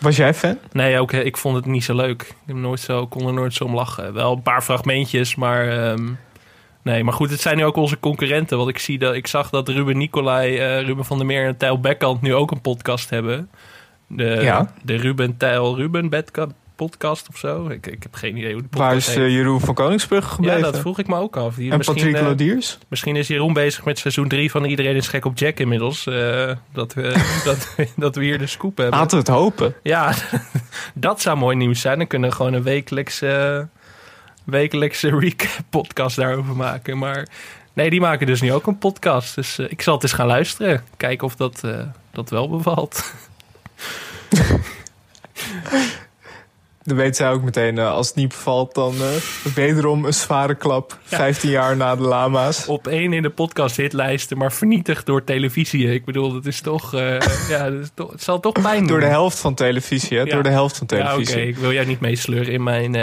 Was jij fan? Nee, ook, ik vond het niet zo leuk. Ik heb nooit zo, kon er nooit zo om lachen. Wel een paar fragmentjes, maar... ehm, nee, maar goed, het zijn nu ook onze concurrenten. Want ik, zie dat, ik zag dat Ruben Nicolai, Ruben van der Meer en Tijl Bekkant nu ook een podcast hebben. De, Ja. de Ruben Tijl Ruben Bedkamp podcast of zo. Ik, ik heb geen idee hoe de Waar podcast is heet. eh, Jeroen van Koningsbrugge gebleven? Ja, dat vroeg ik me ook af. Die, en misschien, Patrick eh, Lodiers? misschien is Jeroen bezig met seizoen 3 van Iedereen is gek op Jack inmiddels. eh, dat, we, [laughs] dat, dat we hier de scoop hebben. Laten we het hopen. Ja, [laughs] dat zou mooi nieuws zijn. Dan kunnen we gewoon een wekelijkse, wekelijkse recap podcast daarover maken. Maar nee, die maken dus nu ook een podcast. Dus ik zal het eens gaan luisteren. Kijken of dat, dat wel bevalt. [laughs] Dan weet zij ook meteen, eh, als het niet bevalt, dan eh, wederom een zware klap. 15 jaar na de lama's. Op één in de podcast hitlijsten, maar vernietigd door televisie. Ik bedoel, dat is toch... eh, [laughs] ja, dat is toch het zal toch pijn doen. Door de helft van televisie, hè? Ja. Door de helft van Ja, oké. televisie. Ik wil jij niet meesleuren in mijn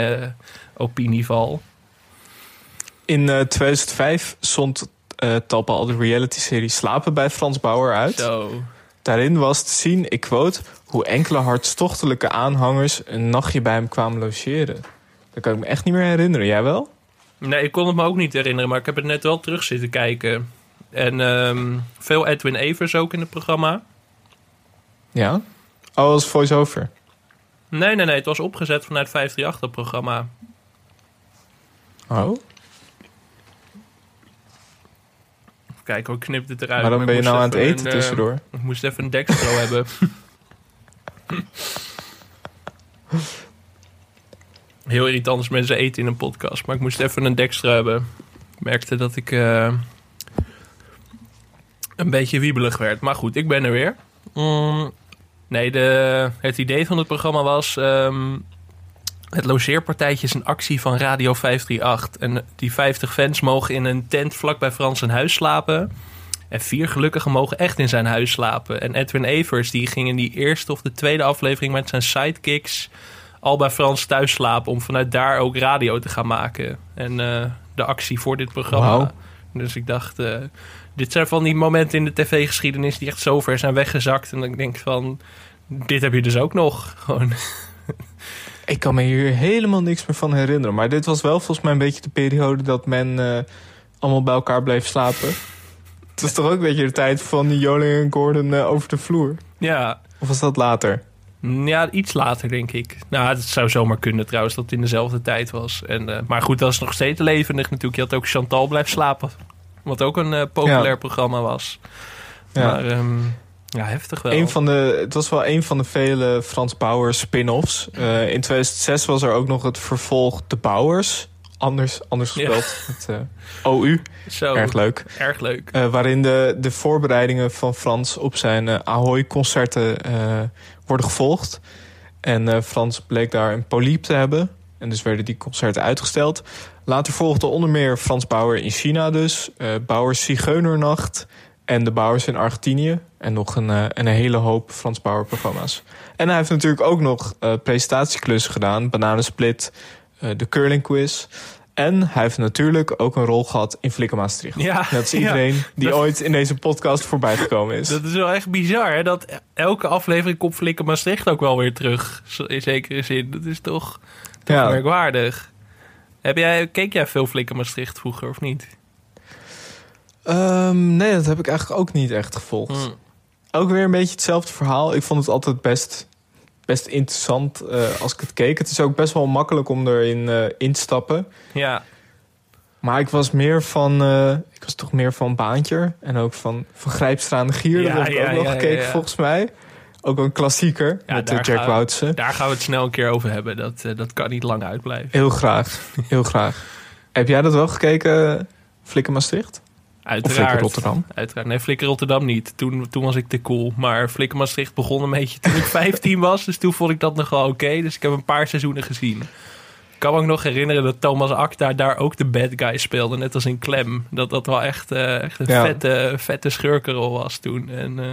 opinieval. In eh, 2005 zond Talpa al de reality-serie Slapen bij Frans Bauer uit. Zo. Daarin was te zien, ik quote, hoe enkele hartstochtelijke aanhangers een nachtje bij hem kwamen logeren. Dat kan ik me echt niet meer herinneren. Jij wel? Nee, ik kon het me ook niet herinneren, maar ik heb het net wel terug zitten kijken. En ehm, veel Edwin Evers ook in het programma. Ja. Oh, als voice-over. Nee, nee, nee, het was opgezet vanuit 538, dat programma. Oh. Kijk, hoe knipt het eruit. maar dan ben je nou aan het eten een, eh, tussendoor. ik moest even een dekstro [laughs] hebben. Heel irritant als mensen eten in een podcast. Maar ik moest even een dekstro hebben. Ik merkte dat ik eh, een beetje wiebelig werd. Maar goed, ik ben er weer. Mm, nee, de, het idee van het programma was... ehm, het logeerpartijtje is een actie van Radio 538. En die 50 fans mogen in een tent vlakbij Frans een huis slapen. En vier gelukkigen mogen echt in zijn huis slapen. En Edwin Evers die ging in die eerste of de tweede aflevering met zijn sidekicks al bij Frans thuis slapen. Om vanuit daar ook radio te gaan maken. En eh, de actie voor dit programma. Dus ik dacht, eh, dit zijn van die momenten in de tv-geschiedenis die echt zo ver zijn weggezakt. En ik denk van, dit heb je dus ook nog. [laughs] Gewoon. Ik kan me hier helemaal niks meer van herinneren. Maar dit was wel volgens mij een beetje de periode dat men eh, allemaal bij elkaar bleef slapen. Het was toch ook een beetje de tijd van Joling en Gordon eh, over de vloer? Ja, Of was dat later? Ja, iets later denk ik. Nou, het zou zomaar kunnen trouwens dat het in dezelfde tijd was. En, eh, maar goed, dat is nog steeds levendig natuurlijk. Je had ook Chantal blijft slapen. Wat ook een populair Ja. programma was. Ja. Maar ehm, ja, heftig wel. Een van de, het was wel een van de vele Frans Bauer spin-offs. Eh, in 2006 was er ook nog het vervolg De Bauers. Anders, anders Ja. gespeld. [laughs] Het eh, OU. Zo, Erg leuk. Erg leuk. Eh, waarin de, de voorbereidingen van Frans op zijn Ahoy-concerten worden gevolgd. En Frans bleek daar een polyp te hebben. En dus werden die concerten uitgesteld. Later volgde onder meer Frans Bauer in China dus. Bauers Zigeunernacht. En de Bauers in Argentinië. En nog een, eh, een hele hoop Frans Bauer programma's. En hij heeft natuurlijk ook nog eh, presentatieklussen gedaan. Bananensplit, eh, de Curling Quiz. En hij heeft natuurlijk ook een rol gehad in Flikker Maastricht. Ja, Dat is ja. iedereen die Dat- ooit in deze podcast voorbij gekomen is. Dat is wel echt bizar, hè? Dat elke aflevering komt Flikker Maastricht ook wel weer terug. In zekere zin. Dat is toch, toch Ja. merkwaardig. Heb jij, keek jij veel Flikker Maastricht vroeger of niet? Ehm, nee, dat heb ik eigenlijk ook niet echt gevolgd. Hm. Ook weer een beetje hetzelfde verhaal. Ik vond het altijd best, best interessant eh, als ik het keek. Het is ook best wel makkelijk om erin eh, in te stappen. Ja, Maar ik was meer van... eh, ik was toch meer van Baantje. En ook van, van Grijpstra en de Gier. Ja, dat heb ik ja, ook ja, gekeken volgens mij. Ook een klassieker met daar Jack Woutsen. daar gaan we het snel een keer over hebben. Dat, dat kan niet lang uitblijven. Heel graag, heel graag. Heb jij dat wel gekeken, Flikker Maastricht? Of Uiteraard. Flikker Rotterdam? Uiteraard. Nee, Flikker Rotterdam niet. Toen, toen was ik te cool. Maar Flikker Maastricht begon een beetje toen ik [laughs] 15 was. Dus toen vond ik dat nog wel oké. Dus ik heb een paar seizoenen gezien. Ik kan me ook nog herinneren dat Thomas Acta daar ook de bad guy speelde. Net als in Clem. Dat dat wel echt, eh, echt een Ja. vette, vette schurkenrol was toen. En eh,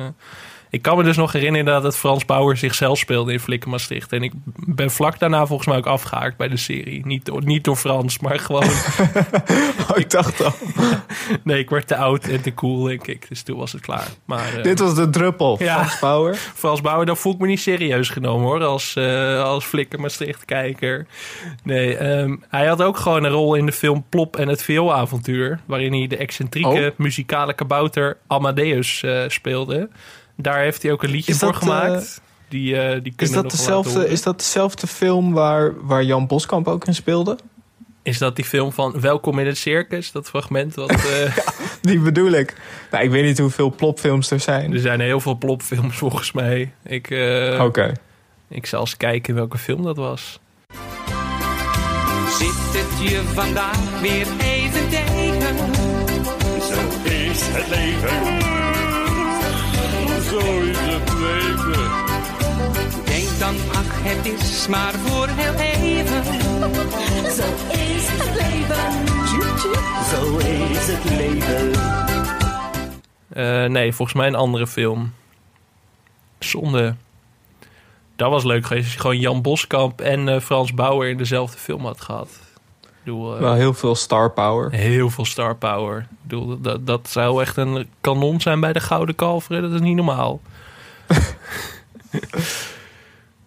ik kan me dus nog herinneren dat het Frans Bauer zichzelf speelde in Flikker Maastricht. En ik ben vlak daarna volgens mij ook afgehaakt bij de serie. Niet, door- niet door Frans, maar gewoon... [laughs] Oh, ik dacht al. [laughs] nee, ik werd te oud en te cool, denk ik. Dus toen was het klaar. Maar, eh, Dit was de druppel. Ja. Frans Bauer. [laughs] Frans Bauer, dan voel ik me niet serieus genomen hoor, als, eh als Flikker Maastricht-kijker. Nee, ehm, hij had ook gewoon een rol in de film Plop en het Veelavontuur, waarin hij de excentrieke Oh. muzikale kabouter Amadeus eh, speelde. Daar heeft hij ook een liedje Is voor dat, gemaakt. Die, eh, die Is kunnen dat, nog dezelfde, is dat dezelfde film waar, waar Jan Boskamp ook in speelde? Is dat die film van Welkom in het Circus? Dat fragment wat... [laughs] eh, Die bedoel ik. Nou, ik weet niet hoeveel plopfilms er zijn. er zijn heel veel plopfilms volgens mij. Ik, eh, Oké. ik zal eens kijken welke film dat was. Zit het je vandaag weer even tegen? Zo is het leven. Zo is het leven. Denk dan, ach, het is maar voor heel even. [laughs] Zo is het leven. Zo is het leven. Eh, nee, volgens mij een andere film. Zonde. Dat was leuk geweest als je gewoon Jan Boskamp en eh, Frans Bauer in dezelfde film had gehad. Bedoel, eh, Wel heel veel star power. heel veel star power. Ik bedoel, dat, dat zou echt een kanon zijn bij de Gouden Kalveren. Dat is niet normaal. [laughs]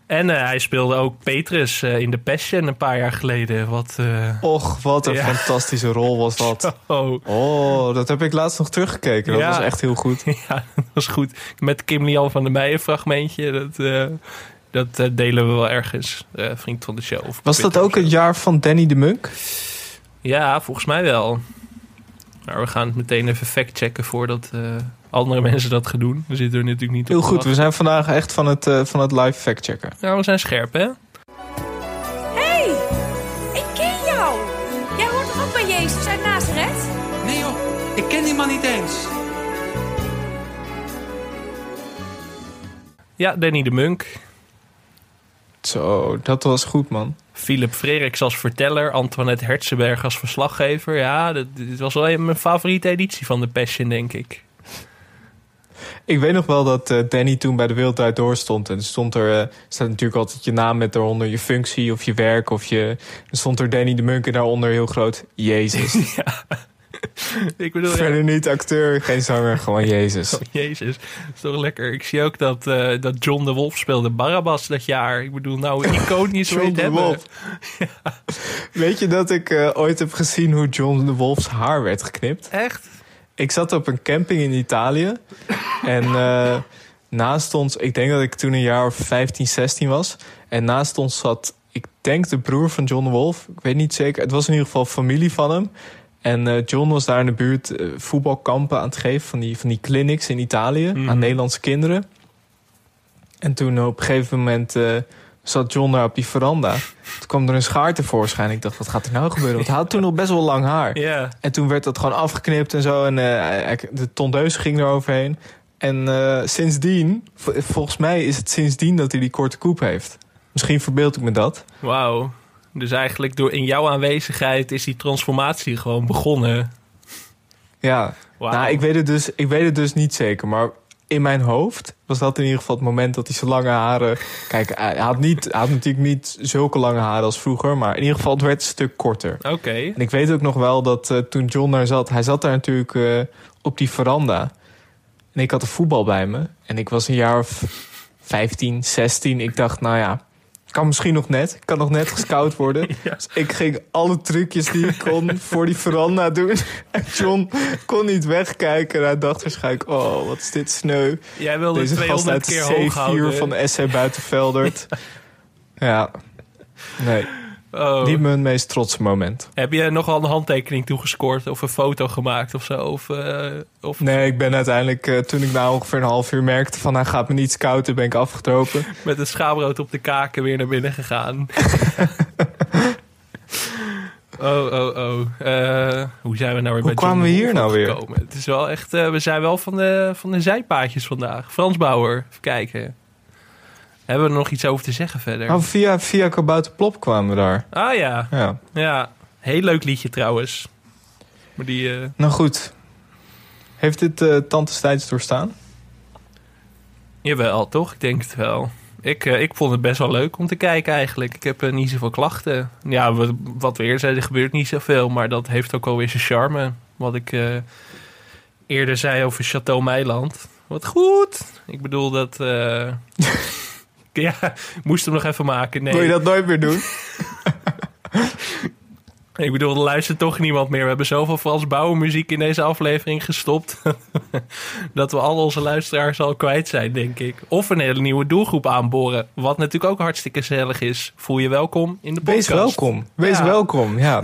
en eh, hij speelde ook Petrus eh, in The Passion een paar jaar geleden. Wat, Och, wat een Ja. fantastische rol was dat. [laughs] oh, Oh, dat heb ik laatst nog teruggekeken. Dat Ja. was echt heel goed. [laughs] Ja, dat was goed. Met Kim Lian van der Meijen fragmentje. Dat, dat eh, delen we wel ergens. eh, vriend van de show. Of Was dat ook het jaar van Danny de Munk? Ja, volgens mij wel. Maar we gaan het meteen even factchecken voordat eh, andere [laughs] mensen dat gaan doen. We zitten er natuurlijk niet Heel op goed, we zijn vandaag echt van het, eh, van het live factchecken. Ja, we zijn scherp, hè? hey, ik ken jou. Jij hoort toch ook bij Jezus uit Nazareth? Nee joh, ik ken die man niet eens. Ja, Danny de Munk. Zo, dat was goed, man. Philip Freriks als verteller. Antoinette Herzenberg als verslaggever. Ja, dit, was wel mijn favoriete editie van The Passion, denk ik. Ik weet nog wel dat eh, Danny toen bij de Wereld Draait Door stond. En er stond er, eh, staat natuurlijk altijd je naam met daaronder je functie of je werk. Of je, er stond er Danny de Munk en daaronder heel groot Jezus. [laughs] Ik bedoel, ja, Verder niet acteur, geen zanger, gewoon Jezus. Oh, Jezus, dat is toch lekker. Ik zie ook dat, eh, dat John de Wolf speelde Barabbas dat jaar. Ik bedoel, nou, iconisch John de hebben. Wolf. Weet je dat ik eh, ooit heb gezien hoe John de Wolf's haar werd geknipt? Echt? Ik zat op een camping in Italië. En eh, naast ons, ik denk dat ik toen een jaar of 15, 16 was. En naast ons zat, ik denk de broer van John de Wolf. Ik weet niet zeker. Het was in ieder geval familie van hem. En eh, John was daar in de buurt eh, voetbalkampen aan het geven. Van die, van die clinics in Italië Mhm. aan Nederlandse kinderen. En toen op een gegeven moment eh, zat John daar op die veranda. Toen kwam er een schaar tevoorschijn. Ik dacht, wat gaat er nou gebeuren? Want hij had toen nog best wel lang haar. Ja. En toen werd dat gewoon afgeknipt en zo. En de tondeus ging er overheen. En sindsdien, volgens mij is het sindsdien dat hij die korte koep heeft. Misschien verbeeld ik me dat. Wauw. Dus eigenlijk door in jouw aanwezigheid is die transformatie gewoon begonnen. Ja, nou, ik weet, het dus, ik weet het dus niet zeker. Maar in mijn hoofd was dat in ieder geval het moment dat hij zijn lange haren... Kijk, hij had, niet, hij had natuurlijk niet zulke lange haren als vroeger. Maar in ieder geval, het werd een stuk korter. Oké. En ik weet ook nog wel dat eh, toen John daar zat... Hij zat daar natuurlijk eh, op die veranda. En ik had een voetbal bij me. En ik was een jaar of 15, 16. Ik dacht, nou ja, kan misschien nog net. Ik kan nog net gescout worden. [laughs] Dus ik ging alle trucjes die ik kon voor die veranda doen. [laughs] En John kon niet wegkijken. En hij dacht waarschijnlijk, oh, wat is dit sneu. Jij wilde Deze gast 200 uit keer hoog C4 houden. van de SC Buitenveldert. [laughs] ja, nee, Oh. niet mijn meest trotse moment. Heb je nogal een handtekening toegescoord of een foto gemaakt of zo? Of, eh, of Nee, ik ben uiteindelijk, eh, toen ik na ongeveer een half uur merkte van hij gaat me niet scouten, ben ik afgetropen. [laughs] met een schaamrood op de kaken weer naar binnen gegaan? [laughs] oh, oh, oh. Eh, hoe zijn we nou weer bij kwamen we hier nou weer? gekomen? Het is wel echt, we zijn wel van de, van de zijpaadjes vandaag. Frans Bauer, even kijken. Hebben we er nog iets over te zeggen verder? Oh, via, via Kabouter Plop kwamen we daar. Ah ja, Ja, ja. Heel leuk liedje trouwens. Maar die, eh, nou goed. Heeft dit eh Tante Tijds doorstaan? Jawel, toch? Ik denk het wel. Ik, eh, ik vond het best wel leuk om te kijken eigenlijk. Ik heb niet zoveel klachten. Ja, wat, wat we eerder zeiden, er gebeurt niet zoveel. Maar dat heeft ook wel weer zijn charme. Wat ik eerder zei over Chateau Meiland. Wat goed! Ik bedoel dat... [laughs] [laughs] ja, moest hem nog even maken. Nee, Wil je dat nooit meer doen? [laughs] Ik bedoel, er luistert toch niemand meer. We hebben zoveel Frans Bauer muziek in deze aflevering gestopt. [laughs] dat we al onze luisteraars al kwijt zijn, denk ik. Of een hele nieuwe doelgroep aanboren. Wat natuurlijk ook hartstikke gezellig is. Voel je welkom in de podcast. Wees welkom. Wees Ja. welkom, ja.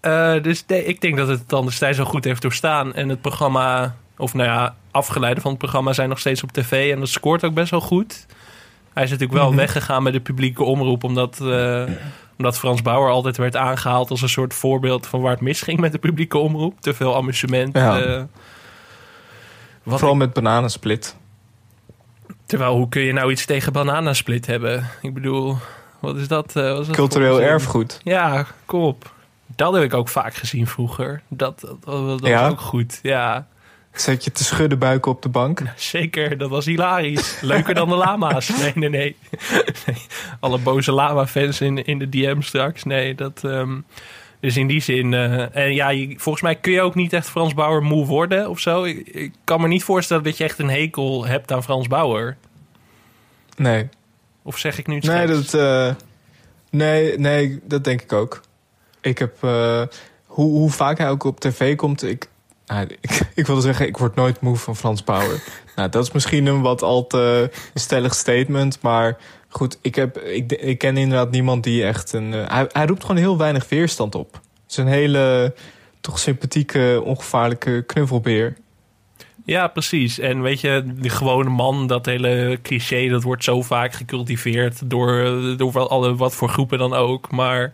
Eh, dus nee, ik denk dat het dan zo goed heeft doorstaan. En het programma, of nou ja, afgeleiden van het programma zijn nog steeds op tv. En dat scoort ook best wel goed. Hij is natuurlijk wel Mhm. weggegaan met de publieke omroep. Omdat, eh, omdat Frans Bauer altijd werd aangehaald als een soort voorbeeld van waar het misging met de publieke omroep. Te veel amusement. Ja. wat Vooral met bananensplit. Terwijl, hoe kun je nou iets tegen bananasplit hebben? Ik bedoel, wat is dat? eh, wat is dat Cultureel erfgoed. Ja, kom op. Dat heb ik ook vaak gezien vroeger. Dat, dat, dat was Ja? ook goed. Ja, Zet je te schudden buiken op de bank. zeker. Dat was hilarisch. Leuker dan de lama's. [laughs] Nee, nee, nee. nee. Alle boze lama-fans in, in de DM straks. Nee, dat... ehm, dus in die zin... eh, en ja, je- volgens mij kun je ook niet echt Frans Bauer moe worden of zo. Ik, ik kan me niet voorstellen dat je echt een hekel hebt aan Frans Bauer. Nee. Of zeg ik nu iets Nee, geks? dat, eh, nee, nee, dat denk ik ook. Ik heb, eh, hoe, hoe vaak hij ook op tv komt, ik, nou, ik, [laughs] ik wilde zeggen, ik word nooit moe van Frans Bauer. [laughs] nou, dat is misschien een wat al te stellig statement, maar goed, ik, heb, ik, ik ken inderdaad niemand die echt een... eh, hij, hij roept gewoon heel weinig weerstand op. Het is een hele, toch sympathieke, ongevaarlijke knuffelbeer. Ja, precies. En weet je, de gewone man, dat hele cliché, dat wordt zo vaak gecultiveerd door, door alle, wat voor groepen dan ook. Maar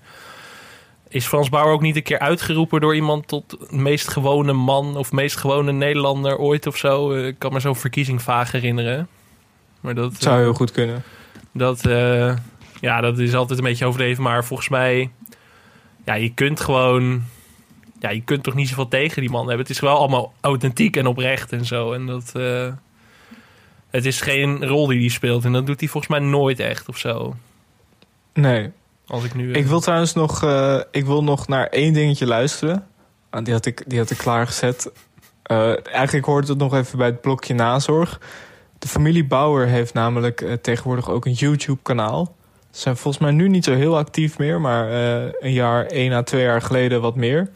is Frans Bauer ook niet een keer uitgeroepen door iemand tot meest gewone man of meest gewone Nederlander ooit of zo? Eh, Ik kan me zo'n verkiezing vaag herinneren. Maar dat, zou heel goed kunnen. dat, eh, ja, dat is altijd een beetje overdreven. Maar volgens mij, ja, je kunt gewoon, ja, je kunt toch niet zoveel tegen die man hebben. Het is wel allemaal authentiek en oprecht en zo. En dat, eh, het is geen rol die hij speelt. En dat doet hij volgens mij nooit echt of zo. Nee, Als ik nu. eh, Ik wil trouwens nog, eh, ik wil nog naar één dingetje luisteren. Ah, die, had ik, die had ik klaargezet. Eh eigenlijk hoort het nog even bij het blokje nazorg. De familie Bauer heeft namelijk eh, tegenwoordig ook een YouTube-kanaal. Ze zijn volgens mij nu niet zo heel actief meer, maar eh, een jaar, één à twee jaar geleden wat meer.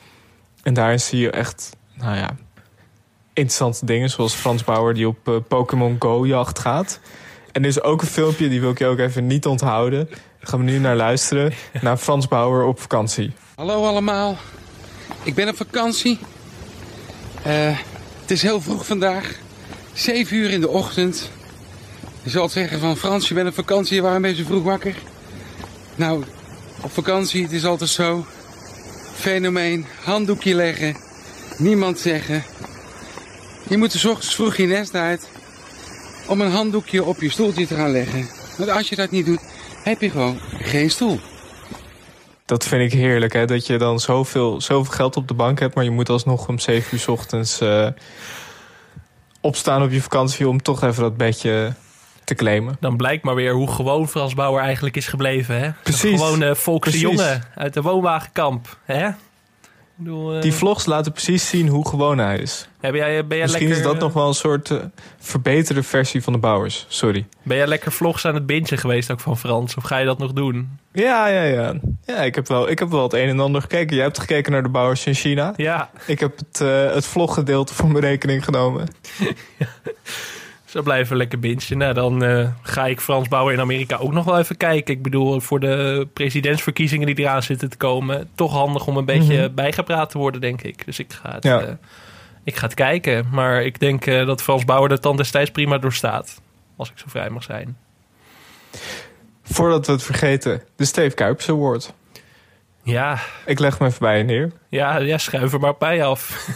En daarin zie je echt, nou ja, interessante dingen. Zoals Frans Bauer die op eh, Pokémon Go-jacht gaat. En er is ook een filmpje, die wil ik je ook even niet onthouden. Gaan we nu naar luisteren. Naar Frans Bauer op vakantie. Hallo allemaal, ik ben op vakantie. Eh, het is heel vroeg vandaag, 7 uur in de ochtend. Je zal zeggen van Frans, je bent op vakantie, waarom ben je zo vroeg wakker? Nou, op vakantie, het is altijd zo. Fenomeen, handdoekje leggen, niemand zeggen. Je moet 's ochtends vroeg je nest uit om een handdoekje op je stoeltje te gaan leggen. Want als je dat niet doet, heb je gewoon geen stoel. Dat vind ik heerlijk, hè? dat je dan zoveel, zoveel geld op de bank hebt... maar je moet alsnog om 7 uur 's ochtends eh, opstaan op je vakantie... om toch even dat bedje te claimen. Dan blijkt maar weer hoe gewoon Frans Bauer eigenlijk is gebleven. Hè? Precies. Een gewone volkse Precies. jongen uit de woonwagenkamp. Hè? Bedoel, eh, Die vlogs laten precies zien hoe gewoon hij is. jij, ben jij Misschien lekker, is dat eh, nog wel een soort eh, verbeterde versie van de Bouwers. Sorry. Ben jij lekker vlogs aan het bingen geweest ook van Frans? Of ga je dat nog doen? Ja, ja, ja. Ja, ik heb wel, ik heb wel het een en ander gekeken. Jij hebt gekeken naar de Bouwers in China. Ja, Ik heb het, eh, het vloggedeelte voor mijn rekening genomen. [laughs] zo blijven lekker bingen. Nou, dan eh, ga ik Frans Bauer in Amerika ook nog wel even kijken. Ik bedoel, voor de presidentsverkiezingen die eraan zitten te komen... toch handig om een beetje Mhm. bijgepraat te worden, denk ik. Dus ik ga het, Ja. eh, ik ga het kijken. Maar ik denk eh, dat Frans Bauer dat dan destijds prima doorstaat. Als ik zo vrij mag zijn. Voordat we het vergeten, de Steve Kuipers Award. Ja, Ik leg me even bij je neer. ja, ja schuif er maar bij af.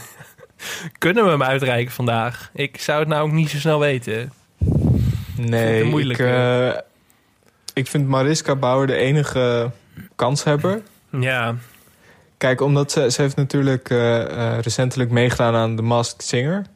[laughs] Kunnen we hem uitreiken vandaag? Ik zou het nou ook niet zo snel weten. Nee, ik, eh, ik vind Mariska Bauer de enige kanshebber. Ja, Kijk, omdat ze, ze heeft natuurlijk eh, eh, recentelijk meegedaan aan The Masked Singer.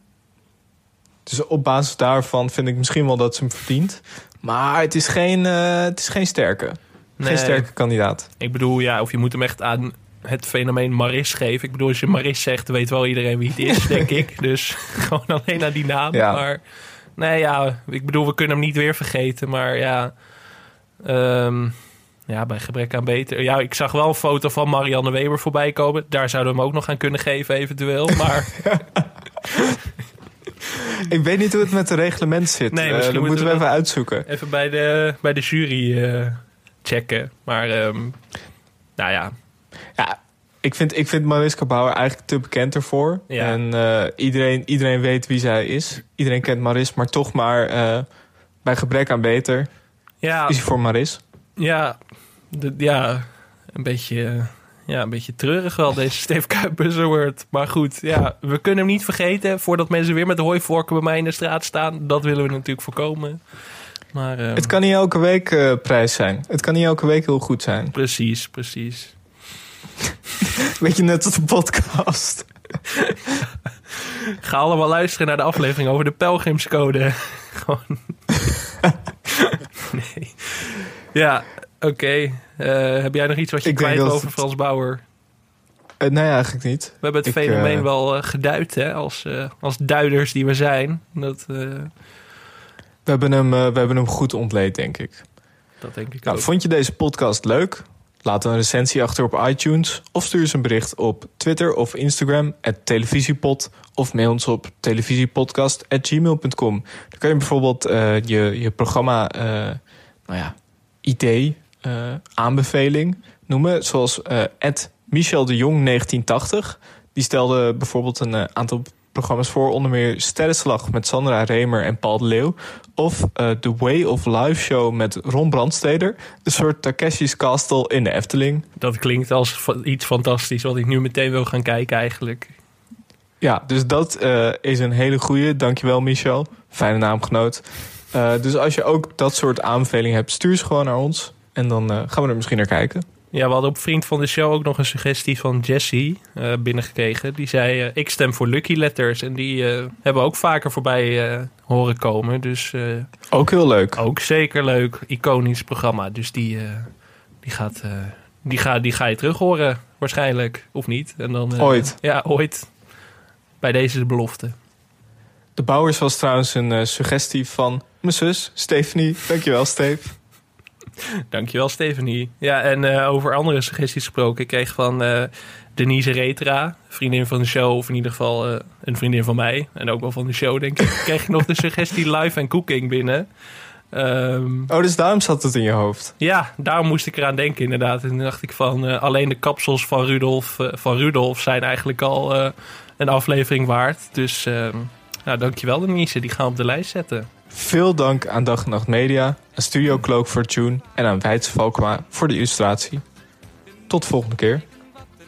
Dus op basis daarvan vind ik misschien wel dat ze hem verdient. Maar het is geen, het is geen sterke. nee. Geen sterke kandidaat. Ik bedoel, ja, of je moet hem echt aan het fenomeen Maris geven. Ik bedoel, als je Maris zegt, weet wel iedereen wie het is, [laughs] denk ik. Dus [laughs] gewoon alleen aan die naam. Ja. Maar nee, ja, ik bedoel, we kunnen hem niet weer vergeten. Maar ja, ehm, ja, bij gebrek aan beter. Ja, ik zag wel een foto van Marianne Weber voorbij komen. Daar zouden we hem ook nog aan kunnen geven, eventueel. Maar [laughs] Ik weet niet hoe het met de reglement zit. Nee, Eh, misschien dat moeten moeten we we even uitzoeken. even bij de, bij de jury eh, checken. Maar, ehm, nou ja, Ja, ik vind, ik vind Mariska Bauer eigenlijk te bekend ervoor. Ja. En eh, iedereen, iedereen weet wie zij is. Iedereen kent Maris, maar toch maar eh, bij gebrek aan beter ja, is hij voor Maris. ja, de- ja, een beetje, ja, een beetje treurig wel, deze [laughs] Steve Kuipers award. Maar goed, ja, we kunnen hem niet vergeten voordat mensen weer met de hooivorken bij mij in de straat staan. Dat willen we natuurlijk voorkomen. Maar, ehm, Het kan niet elke week eh, prijs zijn. Het kan niet elke week heel goed zijn. Precies, precies. [laughs] Beetje net als de podcast. Ga allemaal luisteren naar de aflevering over de pelgrimscode. Gewoon. [laughs] nee. Ja, oké. Eh, heb jij nog iets wat je kwijt over het- Frans Bauer? Eh, nee, eigenlijk niet. We hebben het Ik, fenomeen eh, wel geduid, hè? Als, als duiders die we zijn. Dat, We hebben hem, we hebben hem goed ontleed, denk ik. dat denk ik Nou, ook. vond je deze podcast leuk? Laat een recensie achter op iTunes of stuur eens een bericht op Twitter of Instagram televisiepod of mail ons op televisiepodcast@gmail.com. Dan kan je bijvoorbeeld eh, je, je programma eh, nou ja, idee, eh, aanbeveling noemen, zoals eh Michel de Jong 1980. Die stelde bijvoorbeeld een aantal programma's voor, onder meer Sterrenslag met Sandra Remer en Paul de Leeuw. Of eh, The Way of Life Show met Ron Brandsteder. Een soort Takeshi's Castle in de Efteling. Dat klinkt als iets fantastisch wat ik nu meteen wil gaan kijken eigenlijk. Ja, dus dat eh, is een hele goeie. Dankjewel Michel. Fijne naamgenoot. Eh, dus als je ook dat soort aanbevelingen hebt, stuur ze gewoon naar ons. En dan gaan we er misschien naar kijken. Ja, we hadden op Vriend van de Show ook nog een suggestie van Jesse eh, binnengekregen. Die zei, eh, ik stem voor Lucky Letters. En die eh, hebben we ook vaker voorbij horen komen. Dus Ook heel leuk. ook zeker leuk, iconisch programma. Dus die, die, gaat, die, ga, die ga je terug horen waarschijnlijk, of niet. En dan, Ooit. Ja, ooit. Bij deze de belofte. De Bouwers was trouwens een suggestie van mijn zus, Stephanie. Dankjewel, Steve. [laughs] Dankjewel, Stephanie. Ja, en eh, over andere suggesties gesproken. Ik kreeg van eh, Denise Retra, vriendin van de show, of in ieder geval eh, een vriendin van mij. En ook wel van de show, denk ik. [laughs] kreeg ik nog de suggestie live en cooking binnen. Ehm, Oh, dus daarom zat het in je hoofd. ja, daarom moest ik eraan denken, inderdaad. En toen dacht ik van, alleen de kapsels van Rudolf, van Rudolf zijn eigenlijk al een aflevering waard. Dus ehm nou, dankjewel Denise, die gaan we op de lijst zetten. Veel dank aan Dag en Nacht Media, aan Studio Cloak voor het tune en aan Weidse Valkma voor de illustratie. Tot de volgende keer.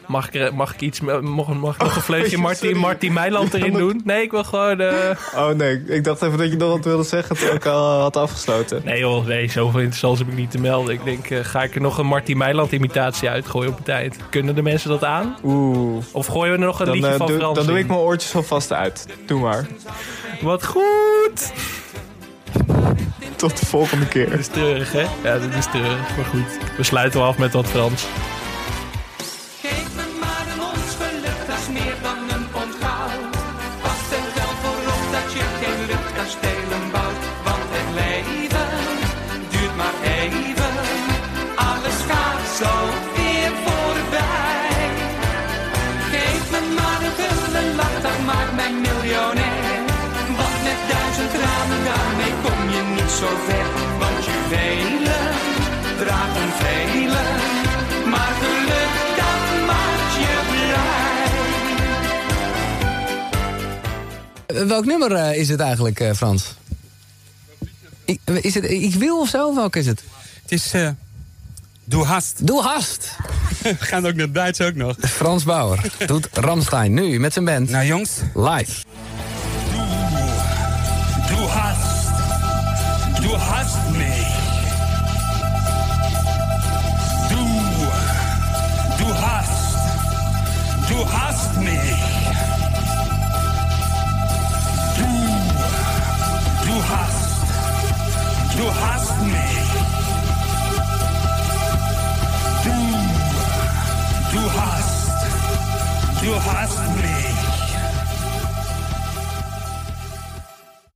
Mag ik, mag ik iets, mag, mag ik nog een vleugje. Martin, Martin Meiland erin doen? Nee, ik wil gewoon... eh, Oh nee, ik dacht even dat je nog wat wilde zeggen toen ik al had afgesloten. Nee joh, nee, zoveel interessants heb ik niet te melden. Ik denk, eh, ga ik er nog een Martin Meiland imitatie uitgooien op een tijd? Kunnen de mensen dat aan? Oeh, Of gooien we er nog een dan, liedje eh, van doe, Frans dan doe ik mijn oortjes alvast uit. Doe maar. Wat goed! Tot de volgende keer. Dit is treurig, hè? Ja, dit is treurig, maar goed. We sluiten af met wat Frans. Welk nummer eh, is het eigenlijk, eh, Frans? Ik, is het Ik wil of zo? Welk is het? Het is eh Doe hast. Doe hast! [laughs] We gaan ook naar Duits ook nog. Frans Bauer doet Ramstein nu met zijn band Nou jongens, live.